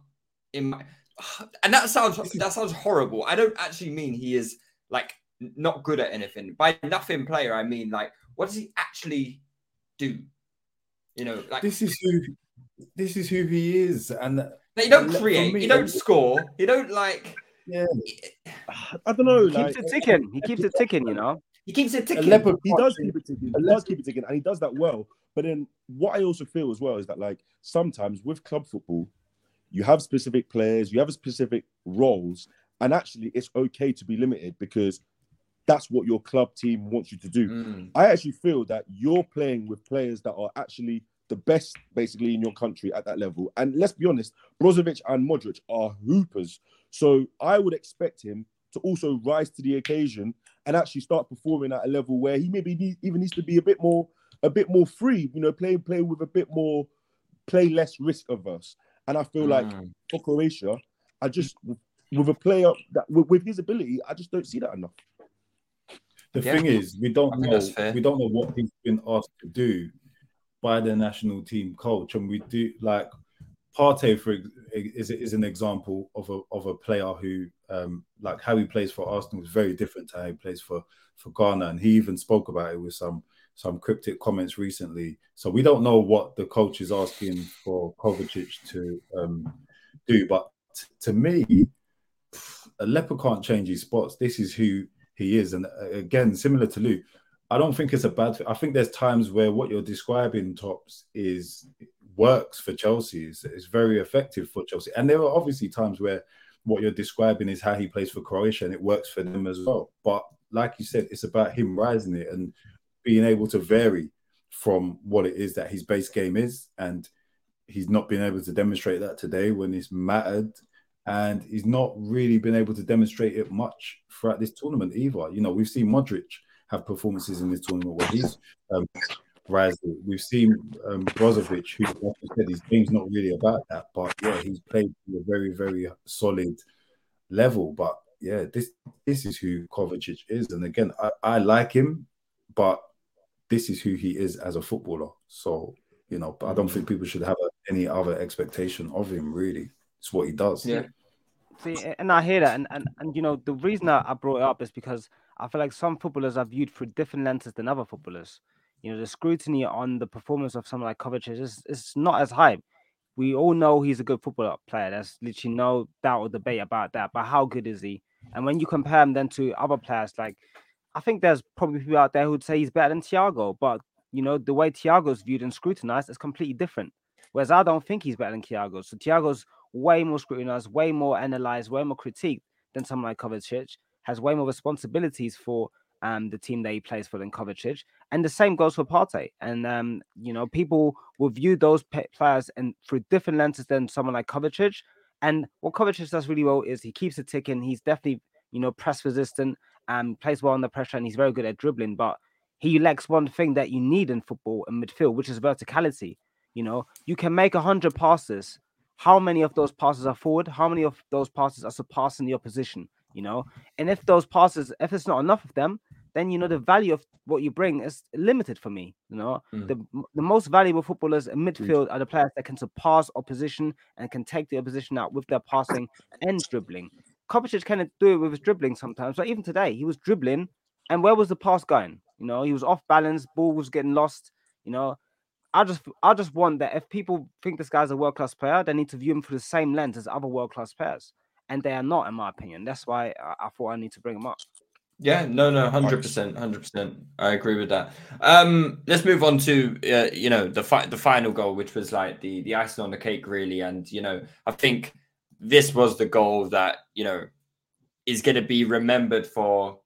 [SPEAKER 1] In my, and that sounds that sounds horrible. I don't actually mean he is like not good at anything. By nothing player, I mean like what does he actually do? You know, like
[SPEAKER 3] this is who this is who he is, and
[SPEAKER 1] you don't create, you don't score, you don't like.
[SPEAKER 3] Yeah,
[SPEAKER 2] I don't know.
[SPEAKER 4] He
[SPEAKER 2] Like,
[SPEAKER 4] keeps it ticking. He keeps it ticking. You know.
[SPEAKER 1] He keeps it ticking.
[SPEAKER 3] leopard
[SPEAKER 2] he does keep it ticking. He does keep it ticking, and he does that well. But then, what I also feel as well is that, like, sometimes with club football, you have specific players, you have specific roles, and actually, it's okay to be limited because that's what your club team wants you to do.
[SPEAKER 1] Mm.
[SPEAKER 2] I actually feel that you're playing with players that are actually the best basically in your country at that level. And let's be honest, Brozovic and Modric are hoopers. So I would expect him to also rise to the occasion and actually start performing at a level where he maybe need, even needs to be a bit more a bit more free, you know, play play with a bit more play less risk averse. And I feel like
[SPEAKER 1] Mm.
[SPEAKER 2] for Croatia, I just with a player that with, with his ability, I just don't see that enough.
[SPEAKER 3] The
[SPEAKER 1] Yeah.
[SPEAKER 3] thing is, we don't know. We don't know what he's been asked to do by the national team coach, and we do like Partey for is is an example of a of a player who um like how he plays for Arsenal is very different to how he plays for for Ghana, and he even spoke about it with some some cryptic comments recently. So we don't know what the coach is asking for Kovacic to um do, but t- to me, a leopard can't change his spots. This is who he is, and uh, again, similar to Lou, I don't think it's a bad. I think there's times where what you're describing, tops, is works for Chelsea. It's very effective for Chelsea, and there are obviously times where what you're describing is how he plays for Croatia, and it works for them as well. But like you said, it's about him rising it and being able to vary from what it is that his base game is, and he's not been able to demonstrate that today when it's mattered and he's not really been able to demonstrate it much throughout this tournament either. You know, we've seen Modric have performances in this tournament where he's um, rising. We've seen um, Brozovic, who, like I said, his game's not really about that, but yeah, he's played to a very, very solid level. But yeah, this this is who Kovacic is, and again, I, I like him, but this is who he is as a footballer. So you know, but I don't think people should have any other expectation of him. Really, it's what he does.
[SPEAKER 1] Yeah.
[SPEAKER 4] See, and I hear that, and, and, and you know, the reason I, I brought it up is because I feel like some footballers are viewed through different lenses than other footballers. You know, the scrutiny on the performance of someone like Kovacic is, is not as high. We all know he's a good football player. There's literally no doubt or debate about that. But how good is he? And when you compare him then to other players, like I think there's probably people out there who would say he's better than Thiago, but you know, the way Thiago's viewed and scrutinized is completely different. Whereas I don't think he's better than Thiago. So Thiago's way more scrutinized, way more analyzed, way more critiqued than someone like Kovacic, has way more responsibilities for um, the team that he plays for in Kovacic. And the same goes for Partey. And, um, you know, people will view those players and through different lenses than someone like Kovacic. And what Kovacic does really well is he keeps it ticking. He's definitely, you know, press resistant and plays well under pressure and he's very good at dribbling. But he lacks one thing that you need in football and midfield, which is verticality. You know, you can make 100 passes. How many of those passes are forward? How many of those passes are surpassing the opposition? You know, and if those passes, if it's not enough of them, then you know the value of what you bring is limited for me. You know,
[SPEAKER 1] Mm.
[SPEAKER 4] the the most valuable footballers in midfield are the players that can surpass opposition and can take the opposition out with their passing and dribbling. Kovacic can do it with his dribbling sometimes, but even today he was dribbling, and where was the pass going? You know, he was off balance, ball was getting lost. You know, I just I just want that if people think this guy's a world class player, they need to view him through the same lens as other world class players, and they are not, in my opinion. That's why I, I thought I need to bring them up.
[SPEAKER 1] Yeah, no, no, hundred percent, hundred percent. I agree with that. Um, let's move on to uh, you know the fi- the final goal, which was like the the icing on the cake, really. And you know, I think this was the goal that you know is going to be remembered for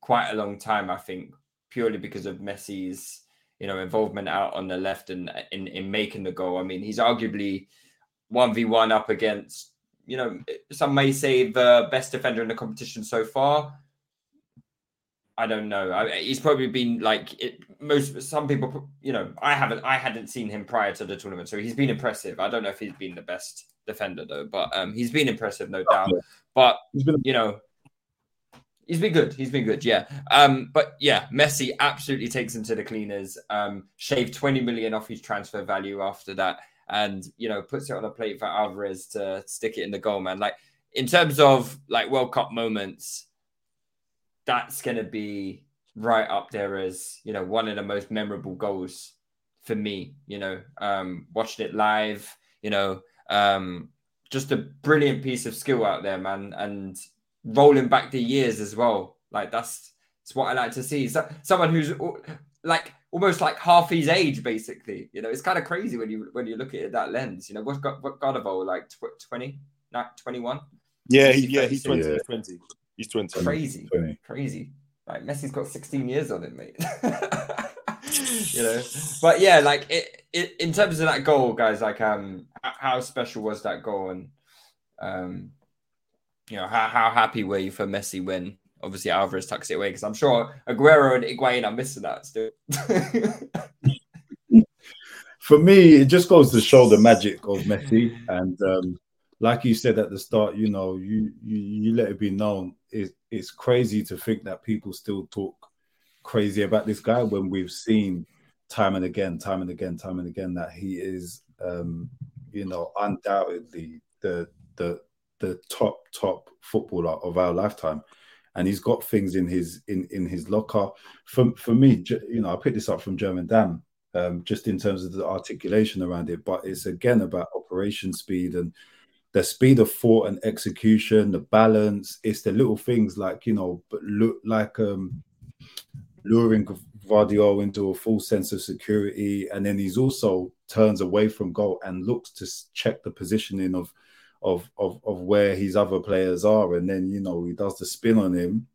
[SPEAKER 1] quite a long time. I think purely because of Messi's you know involvement out on the left and in in making the goal. I mean, he's arguably one v one up against you know some may say the best defender in the competition so far. I don't know. I, he's probably been like it, most. Some people, you know, I haven't. I hadn't seen him prior to the tournament, so he's been impressive. I don't know if he's been the best defender though, but um, he's been impressive, no doubt. But you know, he's been good. He's been good. Yeah. Um, but yeah, Messi absolutely takes him to the cleaners. Um, shaved twenty million off his transfer value after that, and you know, puts it on a plate for Alvarez to stick it in the goal, man. Like in terms of like World Cup moments that's to be right up there as you know one of the most memorable goals for me you know. Um watching it live you know um just a brilliant piece of skill out there man and rolling back the years as well. Like that's it's what i like to see. So, someone who's like almost like half his age basically you know it's kind of crazy when you when you look at it that lens you know what's got what Gvardiol like tw- 20 not 21
[SPEAKER 2] Yeah, he, yeah, he's 20.
[SPEAKER 3] Yeah.
[SPEAKER 2] He's 20. He's 20.
[SPEAKER 1] crazy,
[SPEAKER 3] 20.
[SPEAKER 1] crazy. Like Messi's got 16 years on him, mate. you know, but yeah, like it, it, in terms of that goal, guys, like um, how special was that goal, and um, you know, how how happy were you for Messi when obviously Alvarez tucks it away? Because I'm sure Aguero and Higuain are missing that still.
[SPEAKER 3] For me, it just goes to show the magic of Messi, and um, like you said at the start, you know, you you, you let it be known. It, it's crazy to think that people still talk crazy about this guy when we've seen time and again, time and again, time and again that he is, um, you know, undoubtedly the the the top top footballer of our lifetime, and he's got things in his in in his locker. For for me, you know, I picked this up from German Dan, um, just in terms of the articulation around it, but it's again about operation speed and the speed of thought and execution, the balance. It's the little things like you know, look like um luring Gvardiol into a full sense of security, and then he's also turns away from goal and looks to check the positioning of of of of where his other players are, and then you know he does the spin on him.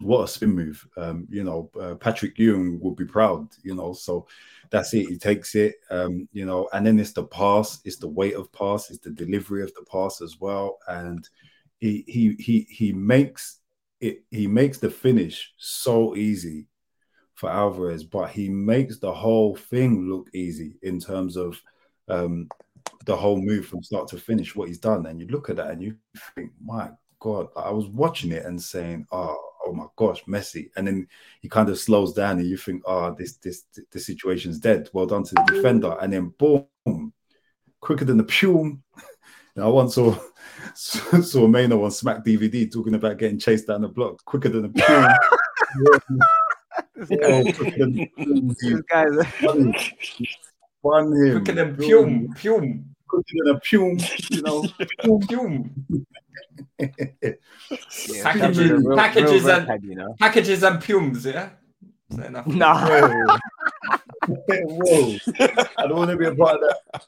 [SPEAKER 3] What a spin move! Um, you know, uh, Patrick Ewing would be proud. You know, so that's it. He takes it. Um, you know, and then it's the pass, it's the weight of pass, it's the delivery of the pass as well, and he he he he makes it. He makes the finish so easy for Alvarez, but he makes the whole thing look easy in terms of um, the whole move from start to finish. What he's done, and you look at that and you think, my God, I was watching it and saying, oh, oh my gosh, Messi, and then he kind of slows down and you think, oh, this this the situation's dead. Well done to the defender, and then boom, quicker than the pum. I once saw saw Maino on Smack DVD talking about getting chased down the block quicker than a pume.
[SPEAKER 4] This guy-
[SPEAKER 3] the pume.
[SPEAKER 4] this guy's
[SPEAKER 3] Spun- spun him.
[SPEAKER 1] Quicker than Pum, Pum,
[SPEAKER 3] Quicker than a pume. You know,
[SPEAKER 1] Pum.
[SPEAKER 4] yeah,
[SPEAKER 1] Packages-
[SPEAKER 4] real- real
[SPEAKER 1] packages
[SPEAKER 4] red
[SPEAKER 1] and-
[SPEAKER 4] tag, you know.
[SPEAKER 1] Packages and Pums, yeah? Is that enough?
[SPEAKER 4] Nah.
[SPEAKER 3] Whoa. I don't want to be a part of that.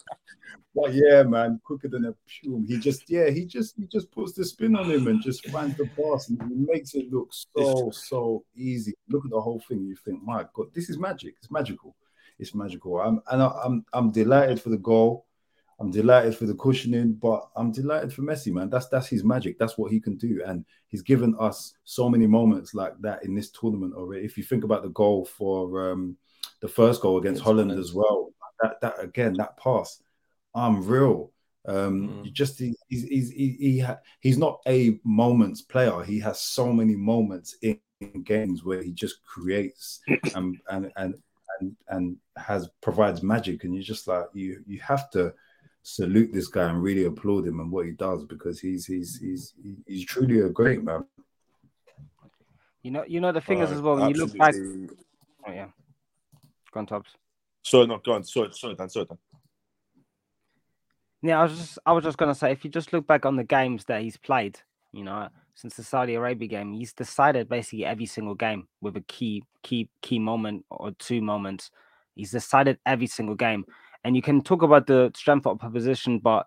[SPEAKER 3] But yeah, man, quicker than a pume. He just, yeah, he just, he just puts the spin on him and just finds the pass and he makes it look so, so easy. Look at the whole thing. You think, my God, this is magic. It's magical. It's magical. I'm, and I, I'm, I'm delighted for the goal. I'm delighted for the cushioning, but I'm delighted for Messi, man. That's that's his magic. That's what he can do, and he's given us so many moments like that in this tournament already. If you think about the goal for um, the first goal against Holland as well, that that again, that pass, unreal. Um,
[SPEAKER 1] Mm.
[SPEAKER 3] you just he, he's he's he, he ha- he's not a moments player. He has so many moments in, in games where he just creates and and and and and has provides magic, and you're just like you you have to salute this guy and really applaud him and what he does because he's he's he's he's truly a great man.
[SPEAKER 4] You know, you know the thing is
[SPEAKER 2] Uh,
[SPEAKER 4] as well when you look back. Oh yeah, go on, Tops.
[SPEAKER 2] Sorry, no, go on. Sorry, sorry, Dan. Sorry, Dan.
[SPEAKER 4] Yeah, I was just I was just gonna say if you just look back on the games that he's played, you know, since the Saudi Arabia game, he's decided basically every single game with a key key key moment or two moments. He's decided every single game. And you can talk about the strength of opposition, but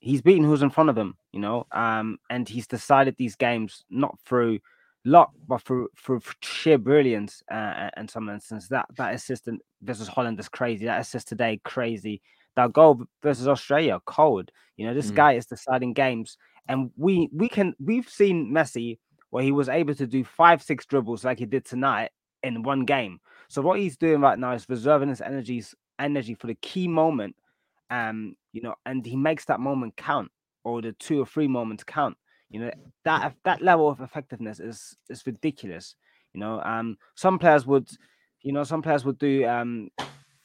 [SPEAKER 4] he's beaten who's in front of him, you know. Um, and he's decided these games not through luck, but through through sheer brilliance. Uh, in some instance, that that assist in- versus Holland is crazy. That assist today, crazy. That goal versus Australia, cold. You know, this
[SPEAKER 1] Mm.
[SPEAKER 4] guy is deciding games, and we we can we've seen Messi where he was able to do five six dribbles like he did tonight in one game. So what he's doing right now is reserving his energies energy for the key moment um you know and he makes that moment count or the two or three moments count you know that that level of effectiveness is is ridiculous you know um some players would you know some players would do um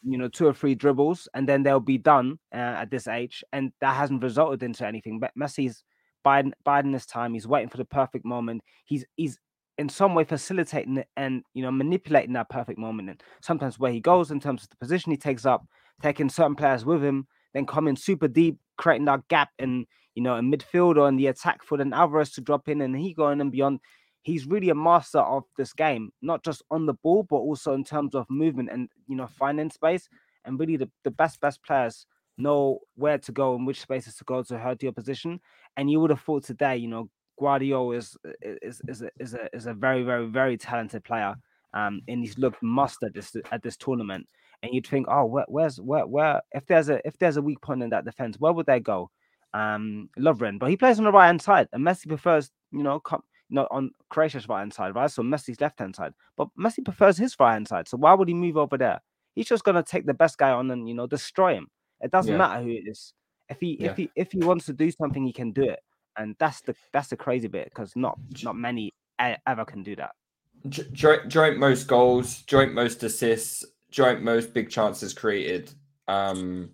[SPEAKER 4] you know two or three dribbles and then they'll be done uh, at this age and that hasn't resulted into anything but messi's biding biding his time he's waiting for the perfect moment. He's he's in some way facilitating it and you know manipulating that perfect moment and sometimes where he goes in terms of the position he takes up taking certain players with him then coming super deep creating that gap in you know in midfield or in the attack for then Alvarez to drop in and he going and beyond. He's really a master of this game not just on the ball but also in terms of movement and you know finding space and really the, the best best players know where to go and which spaces to go to hurt the opposition and you would have thought today you know Gvardiol is is is a, is a is a very very very talented player, Um, and he's looked must at this at this tournament. And you'd think, oh, where, where's where where if there's a if there's a weak point in that defense, where would they go? Um, Lovren, but he plays on the right hand side, and Messi prefers, you know, come, on Croatia's right hand side, right? So Messi's left hand side, but Messi prefers his right hand side. So why would he move over there? He's just gonna take the best guy on and you know destroy him. It doesn't
[SPEAKER 1] Yeah.
[SPEAKER 4] matter who it is. If he if he if he wants to do something, he can do it. And that's the that's the crazy bit because not not many ever can do that.
[SPEAKER 1] Joint, joint most goals, joint most assists, joint most big chances created. Um,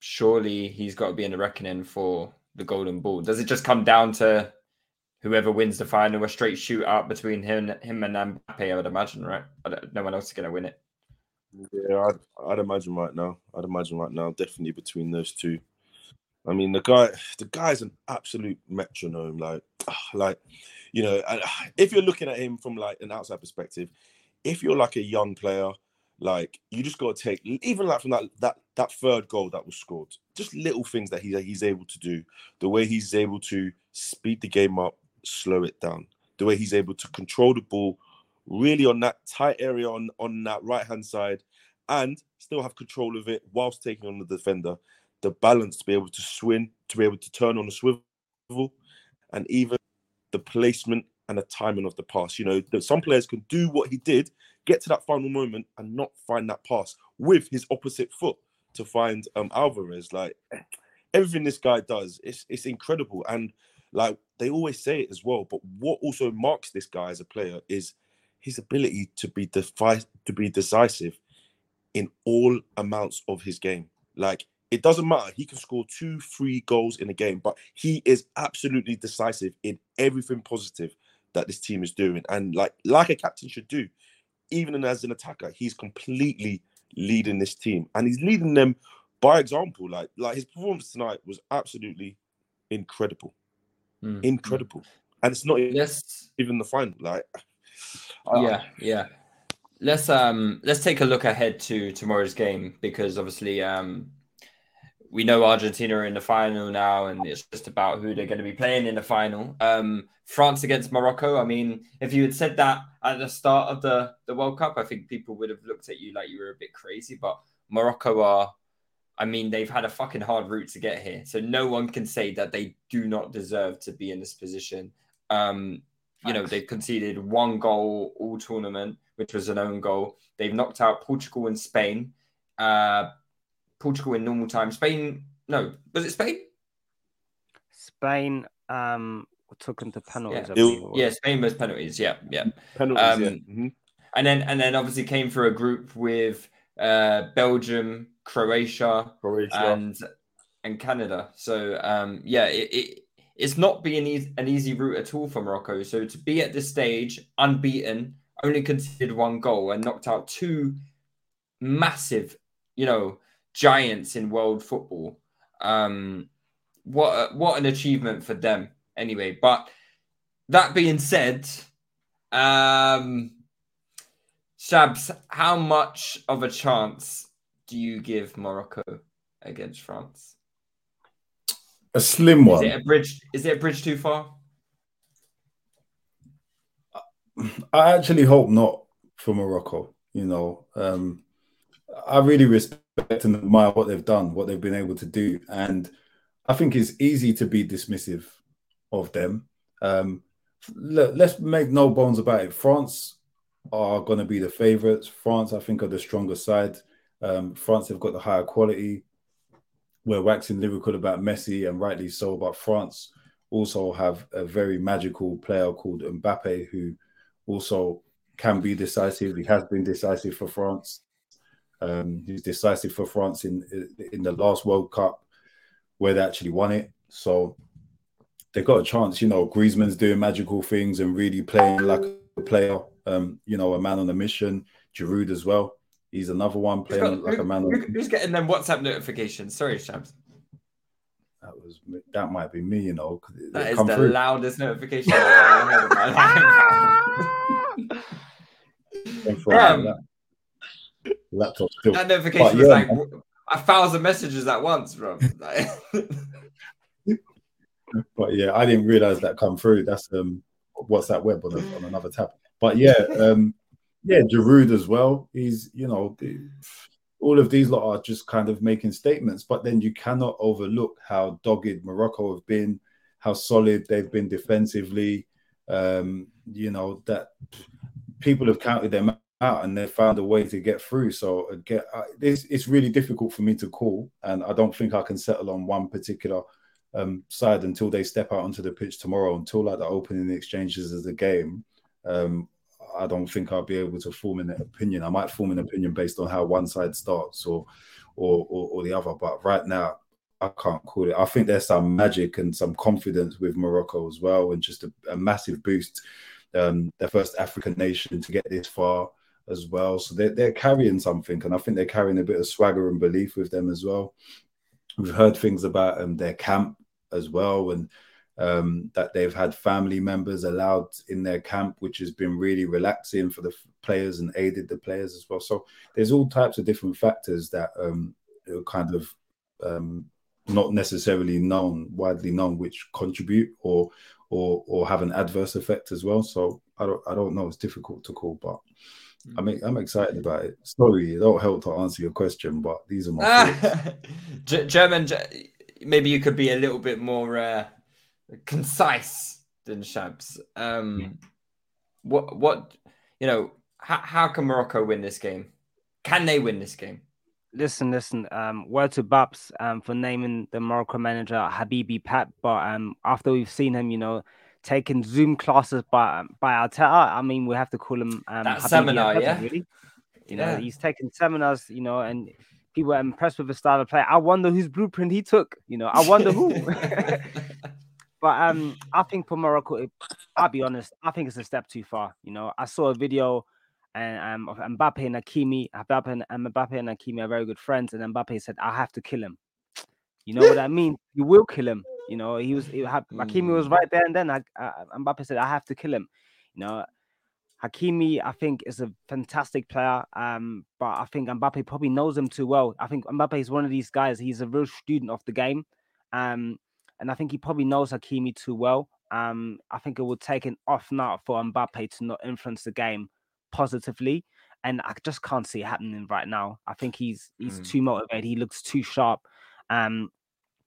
[SPEAKER 1] surely he's got to be in the reckoning for the golden ball. Does it just come down to whoever wins the final, a straight shootout between him, him and Mbappe? I would imagine, right? I don't, no one else is going to win it.
[SPEAKER 2] Yeah, I'd, I'd imagine right now. I'd imagine right now, definitely between those two. I mean, the guy, the guy's an absolute metronome. Like, like, you know, if you're looking at him from like an outside perspective, if you're like a young player, like you just got to take even like from that that that third goal that was scored, just little things that he he's able to do, the way he's able to speed the game up, slow it down, the way he's able to control the ball really on that tight area on on that right hand side and still have control of it whilst taking on the defender. The balance to be able to swing to be able to turn on the swivel and even the placement and the timing of the pass. You know some players can do what he did get to that final moment and not find that pass with his opposite foot to find um alvarez. Like everything this guy does it's it's incredible. And like they always say it as well but what also marks this guy as a player is his ability to be defi- to be decisive in all amounts of his game. Like it doesn't matter. He can score two, three goals in a game, but he is absolutely decisive in everything positive that this team is doing. And like like a captain should do, even as an attacker, he's completely leading this team, and he's leading them by example. Like like his performance tonight was absolutely incredible,
[SPEAKER 1] Mm.
[SPEAKER 2] incredible, and it's not
[SPEAKER 1] Let's
[SPEAKER 2] even the final. Like I-
[SPEAKER 1] yeah, yeah. Let's um let's take a look ahead to tomorrow's game because obviously um we know Argentina are in the final now and it's just about who they're going to be playing in the final. Um France against Morocco. I mean, if you had said that at the start of the the World Cup, I think people would have looked at you like you were a bit crazy, but Morocco are I mean, they've had a fucking hard route to get here. So no one can say that they do not deserve to be in this position. Um you know, they've conceded one goal all tournament, which was an own goal. They've knocked out Portugal and Spain. Uh, Portugal in normal time. Spain, no, was it Spain?
[SPEAKER 4] Spain um took them to penalties.
[SPEAKER 1] Yeah.
[SPEAKER 4] I
[SPEAKER 2] It-
[SPEAKER 4] was.
[SPEAKER 1] Yeah, Spain was penalties. Yeah, yeah.
[SPEAKER 2] penalties. yeah.
[SPEAKER 1] Um,
[SPEAKER 2] Mhm.
[SPEAKER 1] And then and then obviously came through a group with uh, Belgium, Croatia,
[SPEAKER 2] Croatia.
[SPEAKER 1] and and Canada. So um, yeah, it, it it's not eas- an easy route at all for Morocco. So to be at this stage unbeaten, only conceded one goal and knocked out two massive, you know, giants in world football. Um, what a, what an achievement for them. Anyway, but that being said, um, Shabs, how much of a chance do you give Morocco against France?
[SPEAKER 3] A slim one.
[SPEAKER 1] Is it a bridge? Is it a bridge too far?
[SPEAKER 3] I actually hope not for Morocco. You know, um, I really respect and admire what they've done, what they've been able to do, and I think it's easy to be dismissive of them. Um, let, let's make no bones about it. France are going to be the favourites. France, I think, are the stronger side. Um, France have got the higher quality. We're waxing lyrical about Messi, and rightly so. But France also have a very magical player called Mbappe, who also can be decisive. He has been decisive for France. Um, he was decisive for France in in the last World Cup where they actually won it. So they got a chance. You know, Griezmann's doing magical things and really playing like a player. Um, you know, a man on a mission. Giroud as well. He's another one playing
[SPEAKER 1] got-
[SPEAKER 3] like a man.
[SPEAKER 1] Who- who's getting them WhatsApp notifications? Sorry, Shabs.
[SPEAKER 3] that was that might be me. You know. it-
[SPEAKER 1] That is the
[SPEAKER 3] through.
[SPEAKER 1] loudest notification I've ever heard in my life.
[SPEAKER 3] Came from
[SPEAKER 1] Damn.
[SPEAKER 3] that laptop still.
[SPEAKER 1] that notification was
[SPEAKER 3] yeah,
[SPEAKER 1] like a thousand messages at once, bro.
[SPEAKER 3] But yeah, I didn't realize that come through. That's um WhatsApp web on, a, on another tab. But yeah, um yeah, Giroud as well. He's you know all of these lot are just kind of making statements, but then you cannot overlook how dogged Morocco have been, how solid they've been defensively. Um, you know that people have counted them out and they've found a way to get through. So again, it's, it's really difficult for me to call, and I don't think I can settle on one particular um, side until they step out onto the pitch tomorrow. Until like the opening exchanges of the game, um, I don't think I'll be able to form an opinion. I might form an opinion based on how one side starts or or, or, or the other, but right now I can't call it. I think there's some magic and some confidence with Morocco as well, and just a, a massive boost. Um, the first African nation to get this far as well. So they're, they're carrying something, and I think they're carrying a bit of swagger and belief with them as well. We've heard things about um, their camp as well, and um, that they've had family members allowed in their camp, which has been really relaxing for the players and aided the players as well. So there's all types of different factors that um, are kind of um, not necessarily known, widely known, which contribute or or or have an adverse effect as well. So I don't I don't know. It's difficult to call, but I mean, I'm excited about it. Sorry, it don't help to answer your question, but these are my
[SPEAKER 1] German. Maybe you could be a little bit more uh, concise than Shabs. Um, what what you know? How, how can Morocco win this game? Can they win this game?
[SPEAKER 4] Listen, listen. Um, word to Babs um, for naming the Morocco manager Habibi Pep. But um, after we've seen him, you know, taking Zoom classes by by Arteta. I mean, we have to call him um,
[SPEAKER 1] that seminar, Arteta, yeah.
[SPEAKER 4] Really. You know, he's taking seminars. You know, and people are impressed with his style of play. I wonder whose blueprint he took. You know, I wonder who. but um, I think for Morocco, it, I'll be honest. I think it's a step too far. You know, I saw a video and um, of Mbappe and Hakimi. Mbappe and, Mbappe and Hakimi are very good friends, and Mbappe said, "I have to kill him." You know what I mean? You will kill him. You know, he was he Hakimi was mm. right there, and then I, uh, Mbappe said, "I have to kill him." You know, Hakimi, I think, is a fantastic player, um, but I think Mbappe probably knows him too well. I think Mbappe is one of these guys. He's a real student of the game, um, and I think he probably knows Hakimi too well. Um, I think it would take an off night for Mbappe to not influence the game positively, and I just can't see it happening right now. I think he's he's mm. too motivated. He looks too sharp. Um,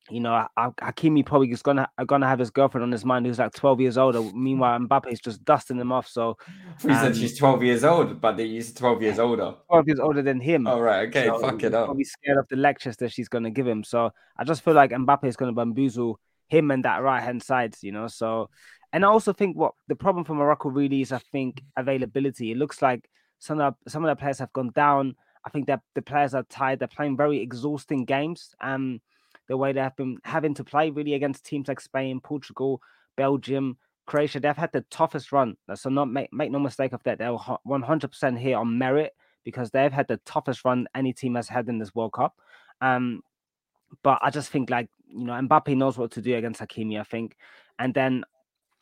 [SPEAKER 4] you know, Hakimi probably is gonna gonna have his girlfriend on his mind who's like 12 years older. Meanwhile, Mbappe is just dusting them off. So
[SPEAKER 1] he um, said she's 12 years old, but he's 12 years older.
[SPEAKER 4] 12 years older than him.
[SPEAKER 1] All oh, okay, so fuck it up.
[SPEAKER 4] Probably scared of the lectures that she's gonna give him. So I just feel like Mbappe is gonna bamboozle him and that right hand side. You know, so and I also think what the problem for Morocco really is, I think availability. It looks like some of some of the players have gone down. I think that the players are tired. They're playing very exhausting games. Um the way they have been having to play really against teams like Spain, Portugal, Belgium, Croatia. They've had the toughest run. So not make, make no mistake of that. They're 100% here on merit because they've had the toughest run any team has had in this World Cup. Um, but I just think like you know Mbappe knows what to do against Hakimi. I think, and then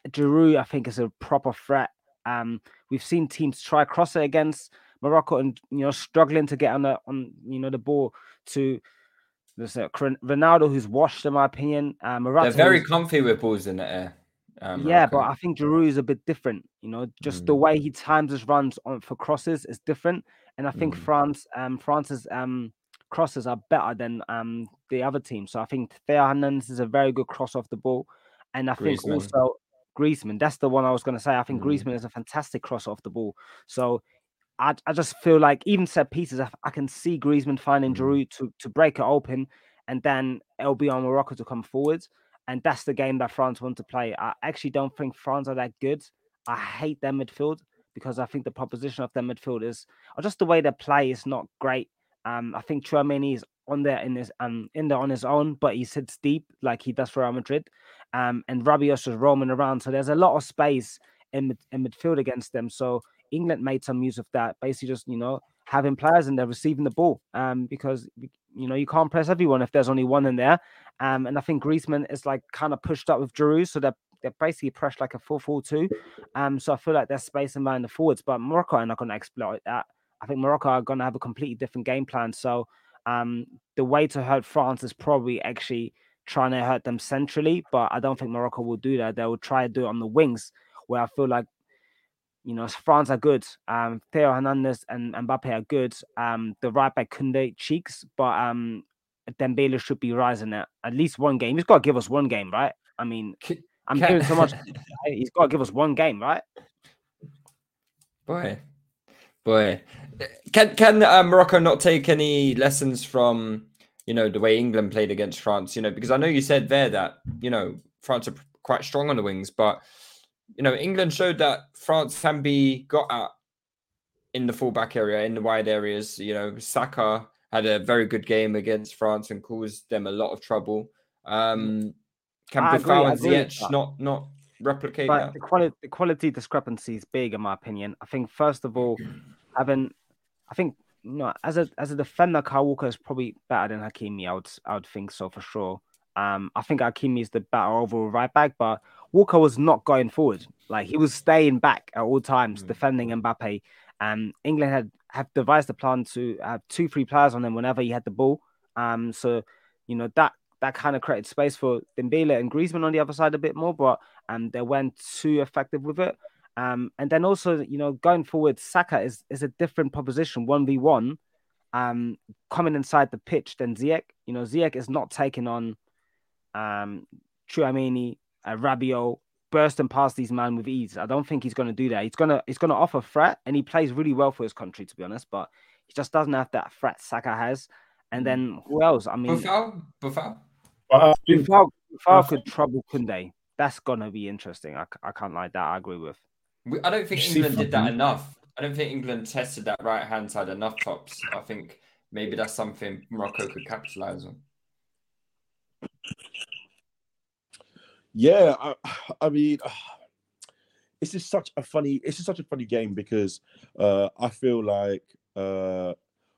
[SPEAKER 4] Giroud I think is a proper threat. Um, we've seen teams try cross it against Morocco and you know struggling to get on the on you know the ball to Ronaldo who's washed, in my opinion. Um,
[SPEAKER 1] They're very comfy with balls in the air.
[SPEAKER 4] Um, yeah, but I think Giroud is a bit different. You know, just mm. the way he times his runs on for crosses is different, and I think mm. France, um, France's um crosses are better than um the other team. So I think Theo Hernandez is a very good cross off the ball, and I Griezmann. think also Griezmann. That's the one I was going to say. I think mm. Griezmann is a fantastic cross off the ball. So I, I just feel like even set pieces, I, I can see Griezmann finding mm. Giroud to, to break it open, and then it'll be on Morocco to come forward. And that's the game that France want to play. I actually don't think France are that good. I hate their midfield because I think the proposition of their midfield is, or just the way they play is not great. Um, I think Tchouameni is on there in his um in there on his own, but he sits deep like he does for Real Madrid. Um, and Rabiot is roaming around, so there's a lot of space in in midfield against them. So England made some use of that, basically just you know having players and they're receiving the ball, um, because you know you can't press everyone if there's only one in there, um, and I think Griezmann is like kind of pushed up with Giroud, so they're they're basically pressed like a 4-4-2. Um, so I feel like there's space in the forwards, but Morocco are not going to exploit that. I think Morocco are going to have a completely different game plan. So um, the way to hurt France is probably actually trying to hurt them centrally, but I don't think Morocco will do that. They will try to do it on the wings, where I feel like you know, France are good. Um, Theo Hernandez and Mbappe are good. Um, the right back Kunde cheeks, but um, Dembele should be rising at at least one game. He's got to give us one game, right? I mean,
[SPEAKER 1] Can-
[SPEAKER 4] I'm hearing so much. He's got to give us one game, right?
[SPEAKER 1] Boy, boy, can can uh, Morocco not take any lessons from you know the way England played against France? You know, because I know you said there that you know France are quite strong on the wings, but you know England showed that France can be got at in the fullback area, in the wide areas. You know, Saka had a very good game against France and caused them a lot of trouble. Um, can
[SPEAKER 4] I agree, Boufal
[SPEAKER 1] and Ziyech not not replicate
[SPEAKER 4] But
[SPEAKER 1] that?
[SPEAKER 4] the quality, the quality discrepancy is big, in my opinion. I think first of all, having, I think you know, as a as a defender, Kyle Walker is probably better than Hakimi. I would I would think so for sure. Um, I think Hakimi is the better overall right back, but Walker was not going forward. Like he was staying back at all times,
[SPEAKER 1] Mm.
[SPEAKER 4] defending Mbappe. Um, England had have devised a plan to have two, three players on him whenever he had the ball. Um, so you know that that kind of created space for Dembele and Griezmann on the other side a bit more, but um, they weren't too effective with it. Um, and then also, you know, going forward, Saka is is a different proposition, one v one, um, coming inside the pitch than Ziyech. You know, Ziyech is not taking on um Tchouameni, uh, Rabiot, bursting past these men with ease. I don't think he's going to do that. He's gonna he's gonna offer threat, and he plays really well for his country, to be honest. But he just doesn't have that threat Saka has. And then who else? I mean,
[SPEAKER 1] Boufal, Boufal.
[SPEAKER 3] But I think
[SPEAKER 4] Boufal, Boufal
[SPEAKER 3] Buff-
[SPEAKER 4] could trouble Kunde. That's gonna be interesting. I, I can't like that. I agree with.
[SPEAKER 1] I don't think England did that enough. I don't think England tested that right hand side enough tops. I think maybe that's something Morocco could capitalize on.
[SPEAKER 2] Yeah, I, I mean, this is such a funny. It's just such a funny game because uh, I feel like uh,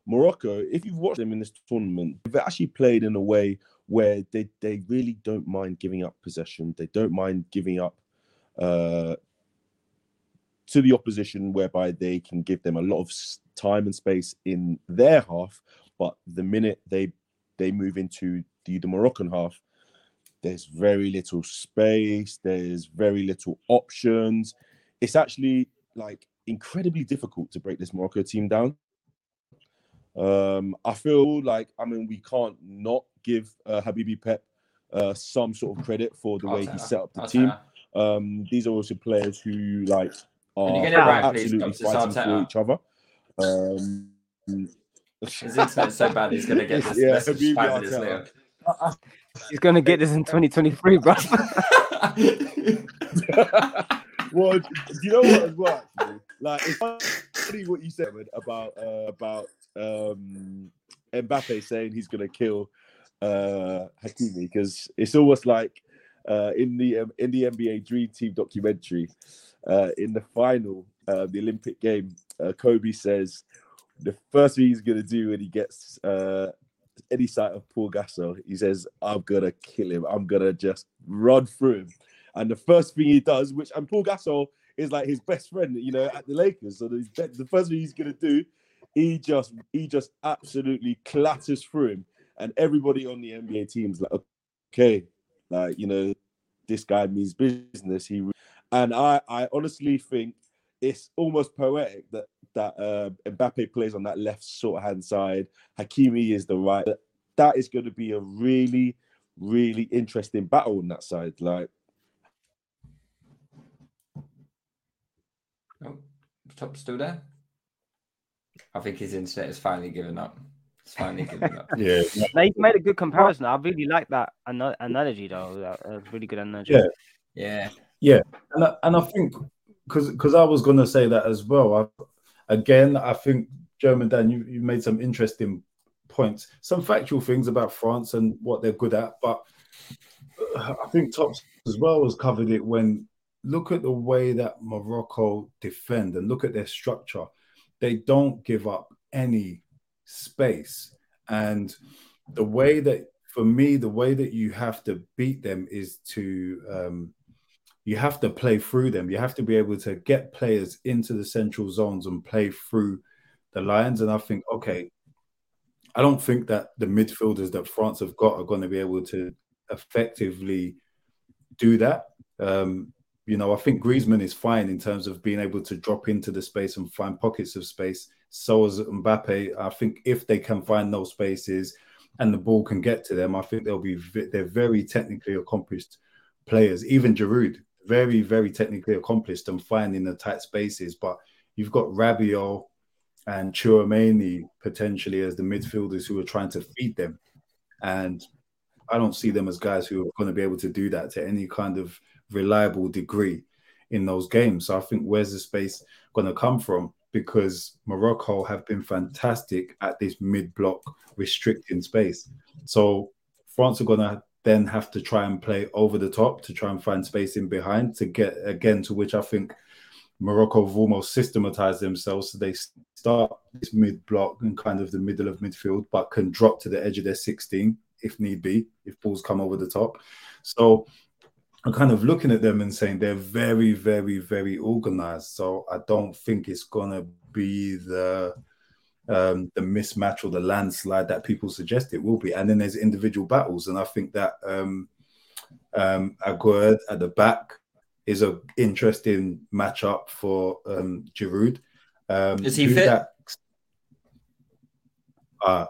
[SPEAKER 2] Morocco. If you've watched them in this tournament, they've actually played in a way where they they really don't mind giving up possession. They don't mind giving up uh, to the opposition, whereby they can give them a lot of time and space in their half. But the minute they they move into the, the Moroccan half, there's very little space there's very little options. It's actually like incredibly difficult to break this morocco team down. Um i feel like i mean we can't not give uh, habibi pep uh, some sort of credit for the way he set up the team. Um these are also players who like are
[SPEAKER 1] right,
[SPEAKER 2] absolutely
[SPEAKER 1] Dr.
[SPEAKER 2] fighting for each other. Um
[SPEAKER 1] His internet's so bad he's gonna get this
[SPEAKER 2] Yeah,
[SPEAKER 1] message
[SPEAKER 4] He's gonna get this in 2023, bro.
[SPEAKER 2] well, do you know what as well? Like it's funny what you said about uh, about um, Mbappe saying he's gonna kill uh, Hakimi because it's almost like uh, in the um, in the NBA Dream Team documentary uh, in the final uh, the Olympic game, uh, Kobe says the first thing he's gonna do when he gets uh, any sight of Paul Gasol, he says, "I'm gonna kill him. I'm gonna just run through him." And the first thing he does, which and Paul Gasol is like his best friend, you know, at the Lakers. So the, the first thing he's gonna do, he just he just absolutely clatters through him, and everybody on the NBA team's like, okay, like you know, this guy means business. He and I I honestly think it's almost poetic that that uh, Mbappe plays on that left sort of hand side. Hakimi is the right. That is going to be a really, really interesting battle on that side. Like,
[SPEAKER 1] Oh, top still there? I think his internet is finally giving up. It's finally giving up.
[SPEAKER 3] yeah,
[SPEAKER 4] Now, you've made a good comparison. I really like that ano- analogy, though. That, that's really good analogy.
[SPEAKER 3] Yeah.
[SPEAKER 1] Yeah.
[SPEAKER 3] and I, and I think because because I was going to say that as well. I, again, I think German Dan, you, you made some interesting points, some factual things about France and what they're good at, but uh, I think Tops as well has covered it when look at the way that Morocco defend and look at their structure. They don't give up any space, and the way that for me, the way that you have to beat them is to um, you have to play through them. You have to be able to get players into the central zones and play through the lines. And I think, okay, I don't think that the midfielders that France have got are going to be able to effectively do that. Um, You know, I think Griezmann is fine in terms of being able to drop into the space and find pockets of space. So is Mbappe. I think if they can find those spaces and the ball can get to them, I think they'll be they're very technically accomplished players. Even Giroud, very very technically accomplished and finding the tight spaces. But you've got Rabiot and Tchouameni potentially as the midfielders who are trying to feed them, and I don't see them as guys who are going to be able to do that to any kind of reliable degree in those games. So I think where's the space going to come from? Because Morocco have been fantastic at this mid-block restricting space. So France are going to then have to try and play over the top to try and find space in behind to get again to which I think Morocco have almost systematized themselves. So they start this mid block and kind of the middle of midfield, but can drop to the edge of their 16 if need be, if balls come over the top. So I'm kind of looking at them and saying they're very, very, very organized. So I don't think it's gonna be the um, the mismatch or the landslide that people suggest it will be. And then there's individual battles, and I think that um, um, Aguerd at the back is an interesting matchup for um, Giroud. Um,
[SPEAKER 1] is he fit? That,
[SPEAKER 3] uh,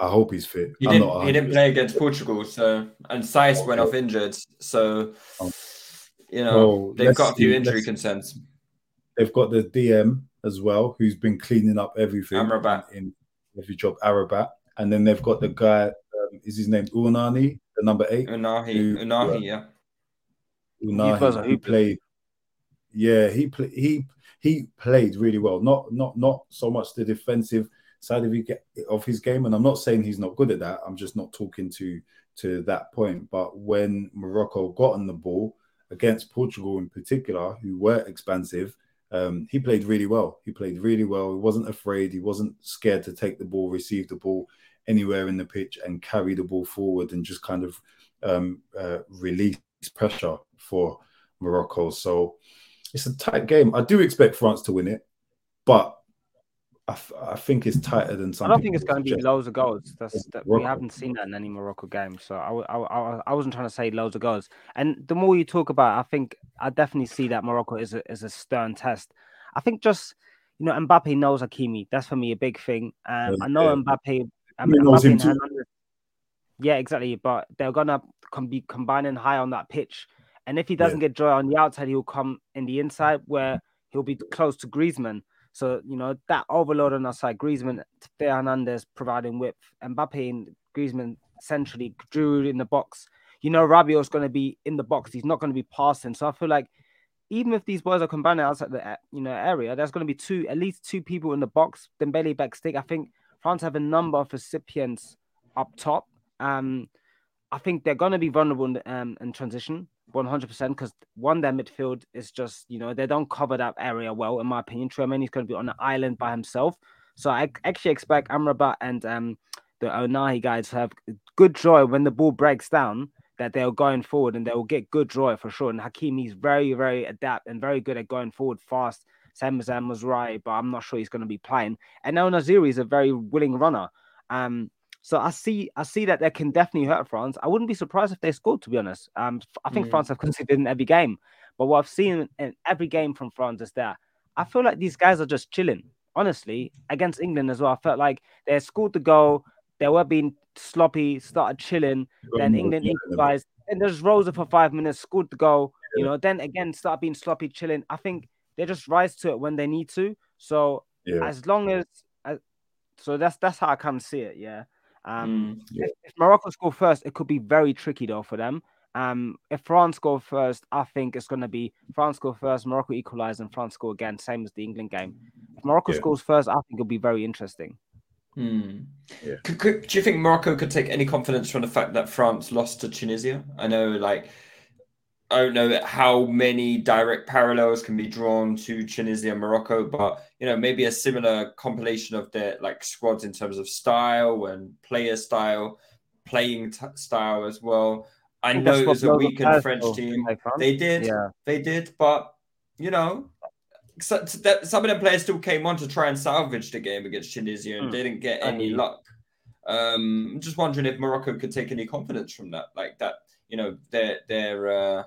[SPEAKER 3] I hope he's fit.
[SPEAKER 1] He didn't. He didn't play against Portugal, so and okay. went off injured. So you know well, they've got a few see, injury concerns.
[SPEAKER 3] They've got the DM as well, who's been cleaning up everything
[SPEAKER 1] Amrabat.
[SPEAKER 3] in every job. Arabat, and then they've got the guy. Um, is his name Unani, the number eight?
[SPEAKER 1] Ounahi, who, Ounahi, uh, yeah.
[SPEAKER 3] Ounahi, he played. Yeah, he played. He he played really well. Not not not so much the defensive side of, of his game, and I'm not saying he's not good at that. I'm just not talking to to that point. But when Morocco got on the ball against Portugal in particular, who were expansive, um, he played really well. He played really well. He wasn't afraid. He wasn't scared to take the ball, receive the ball anywhere in the pitch, and carry the ball forward and just kind of um, uh, release pressure for Morocco. So it's a tight game. I do expect France to win it, but I, f- I think it's tighter than some.
[SPEAKER 4] I don't think it's going to be loads of goals. That's that, we haven't seen that in any Morocco game. So I, I, I, I, wasn't trying to say loads of goals. And the more you talk about, it, I think I definitely see that Morocco is a is a stern test. I think just you know Mbappe knows Hakimi. That's for me a big thing. Um, I know Mbappe. Um, Mbappe yeah, exactly. But they're gonna com- be combining high on that pitch, and if he doesn't yeah. get joy on the outside, he'll come in the inside where he'll be close to Griezmann. So, you know, that overload on our side, Griezmann, Theo Hernandez providing width, Mbappe and Griezmann centrally, Giroud in the box. You know, Rabiot's going to be in the box. He's not going to be passing. So I feel like even if these boys are combining outside the you know area, there's going to be two, at least two people in the box. Dembele back stick. I think France have a number of recipients up top. Um, I think they're going to be vulnerable in, um, in transition. 100% because one, their midfield is just, you know, they don't cover that area well, in my opinion. Tchouameni is going to be on an island by himself. So I actually expect Amrabat and um, the Ounahi guys to have good joy when the ball breaks down that they're going forward and they will get good joy for sure. And Hakimi is very, very adept and very good at going forward fast. Same as was right, but I'm not sure he's going to be playing. And now Nesyri is a very willing runner. Um, so I see, I see that they can definitely hurt France. I wouldn't be surprised if they scored. To be honest, um, I think mm. France have conceded in every game, but what I've seen in every game from France is that I feel like these guys are just chilling. Honestly, against England as well, I felt like they scored the goal. They were being sloppy, started chilling. Then England improvised, and rose up for five minutes, scored the goal. You know, then again start being sloppy, chilling. I think they just rise to it when they need to. So yeah. as long as, as so that's that's how I kind of see it. Yeah. Um, mm, yeah. if, if, Morocco score first, it could be very tricky though for them. Um, if France score first, I think it's going to be France score first, Morocco equalize, and France score again, same as the England game. If Morocco yeah. scores first, I think it'll be very interesting.
[SPEAKER 1] Hmm. Yeah. Could, could, do you think Morocco could take any confidence from the fact that France lost to Tunisia? I know, like I don't know how many direct parallels can be drawn to Tunisia and Morocco, but you know maybe a similar compilation of their like squads in terms of style and player style, playing t- style as well. I know it was a weakened French team. They did, yeah. they did, but you know, so, that, some of the players still came on to try and salvage the game against Tunisia and mm. didn't get any luck. Um, I'm just wondering if Morocco could take any confidence from that, like that. You know, their their uh,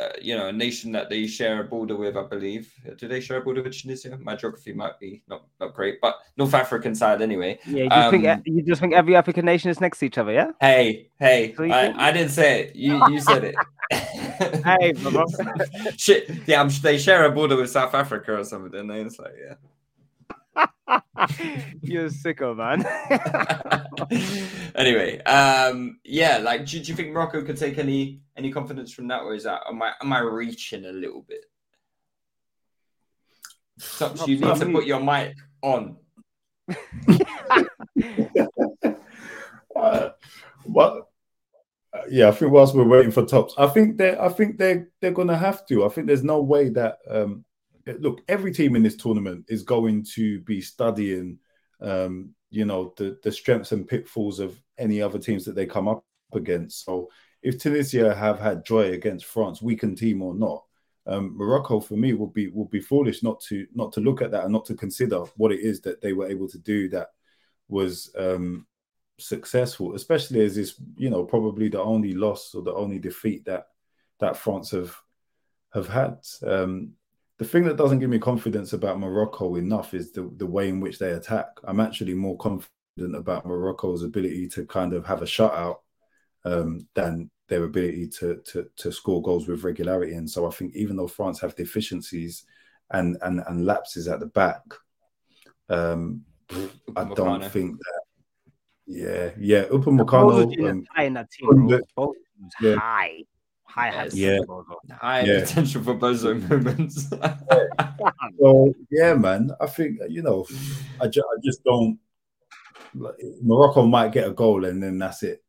[SPEAKER 1] uh, you know, a nation that they share a border with, I believe. Do they share a border with Tunisia? My geography might be not, not great, but North African side anyway.
[SPEAKER 4] Yeah, you just, think,
[SPEAKER 1] Um,
[SPEAKER 4] you just think every African nation is next to each other, yeah?
[SPEAKER 1] Hey, hey,
[SPEAKER 4] So
[SPEAKER 1] I, I didn't say it. You you said it.
[SPEAKER 4] Hey.
[SPEAKER 1] Shit. Yeah, I'm, they share a border with South Africa or something. And it's like, yeah.
[SPEAKER 4] You're a sicko, man.
[SPEAKER 1] anyway, um, yeah, like, do, do you think Morocco could take any any confidence from that, or is that am I am I reaching a little bit? So, you need to put your mic on.
[SPEAKER 3] Uh, but uh, yeah, I think whilst we're waiting for tops, I think they I think they they're gonna have to. I think there's no way that um look, every team in this tournament is going to be studying um, you know, the the strengths and pitfalls of any other teams that they come up against. So if Tunisia have had joy against France, weakened team or not, um, Morocco for me would be would be foolish not to not to look at that and not to consider what it is that they were able to do that was um, successful, especially as this, you know, probably the only loss or the only defeat that that France have have had. Um, the thing that doesn't give me confidence about Morocco enough is the the way in which they attack. I'm actually more confident about Morocco's ability to kind of have a shutout um, than their ability to, to to score goals with regularity. And so I think even though France have deficiencies and and and lapses at the back, um, I don't think that. Yeah, yeah,
[SPEAKER 4] Both
[SPEAKER 3] Upamecano.
[SPEAKER 4] was
[SPEAKER 3] Um,
[SPEAKER 4] high in that team,
[SPEAKER 3] couldn't
[SPEAKER 4] Both
[SPEAKER 3] Yeah.
[SPEAKER 4] high. High
[SPEAKER 1] Yes.
[SPEAKER 3] Yeah.
[SPEAKER 1] High
[SPEAKER 3] Yeah.
[SPEAKER 1] potential for bozo moments.
[SPEAKER 3] so yeah, man. I think you know, I, ju- I just don't. like, Morocco might get a goal and then that's it.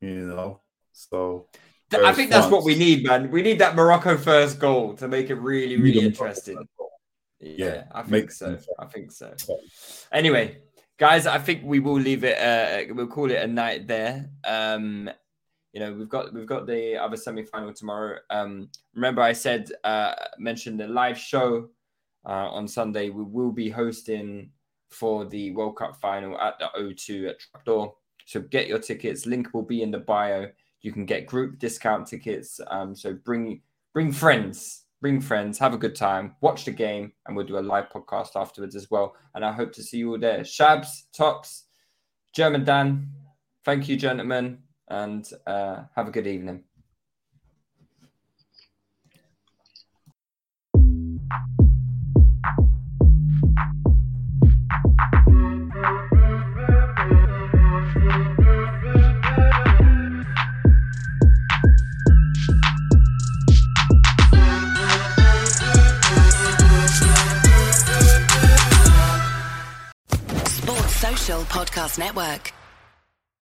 [SPEAKER 3] You know, so
[SPEAKER 1] I
[SPEAKER 3] Whereas
[SPEAKER 1] think that's what we need, man. We need that Morocco first goal to make it really, really interesting. Yeah,
[SPEAKER 3] Yeah,
[SPEAKER 1] I think
[SPEAKER 3] makes
[SPEAKER 1] so.
[SPEAKER 3] sense.
[SPEAKER 1] I think so. Anyway, guys, I think we will leave it. Uh, we'll call it a night there. Um, you know, we've got we've got the other semi final tomorrow. Um, remember, I said uh, mentioned the live show uh, on Sunday. We will be hosting for the World Cup final at the O2 at Trapdoor. So get your tickets. Link will be in the bio. You can get group discount tickets. Um, so bring bring friends, bring friends, have a good time, watch the game, and we'll do a live podcast afterwards as well. And I hope to see you all there. Shabs, Tops, German Dan, thank you, gentlemen, and uh, have a good evening.
[SPEAKER 5] Sports Social Podcast Network.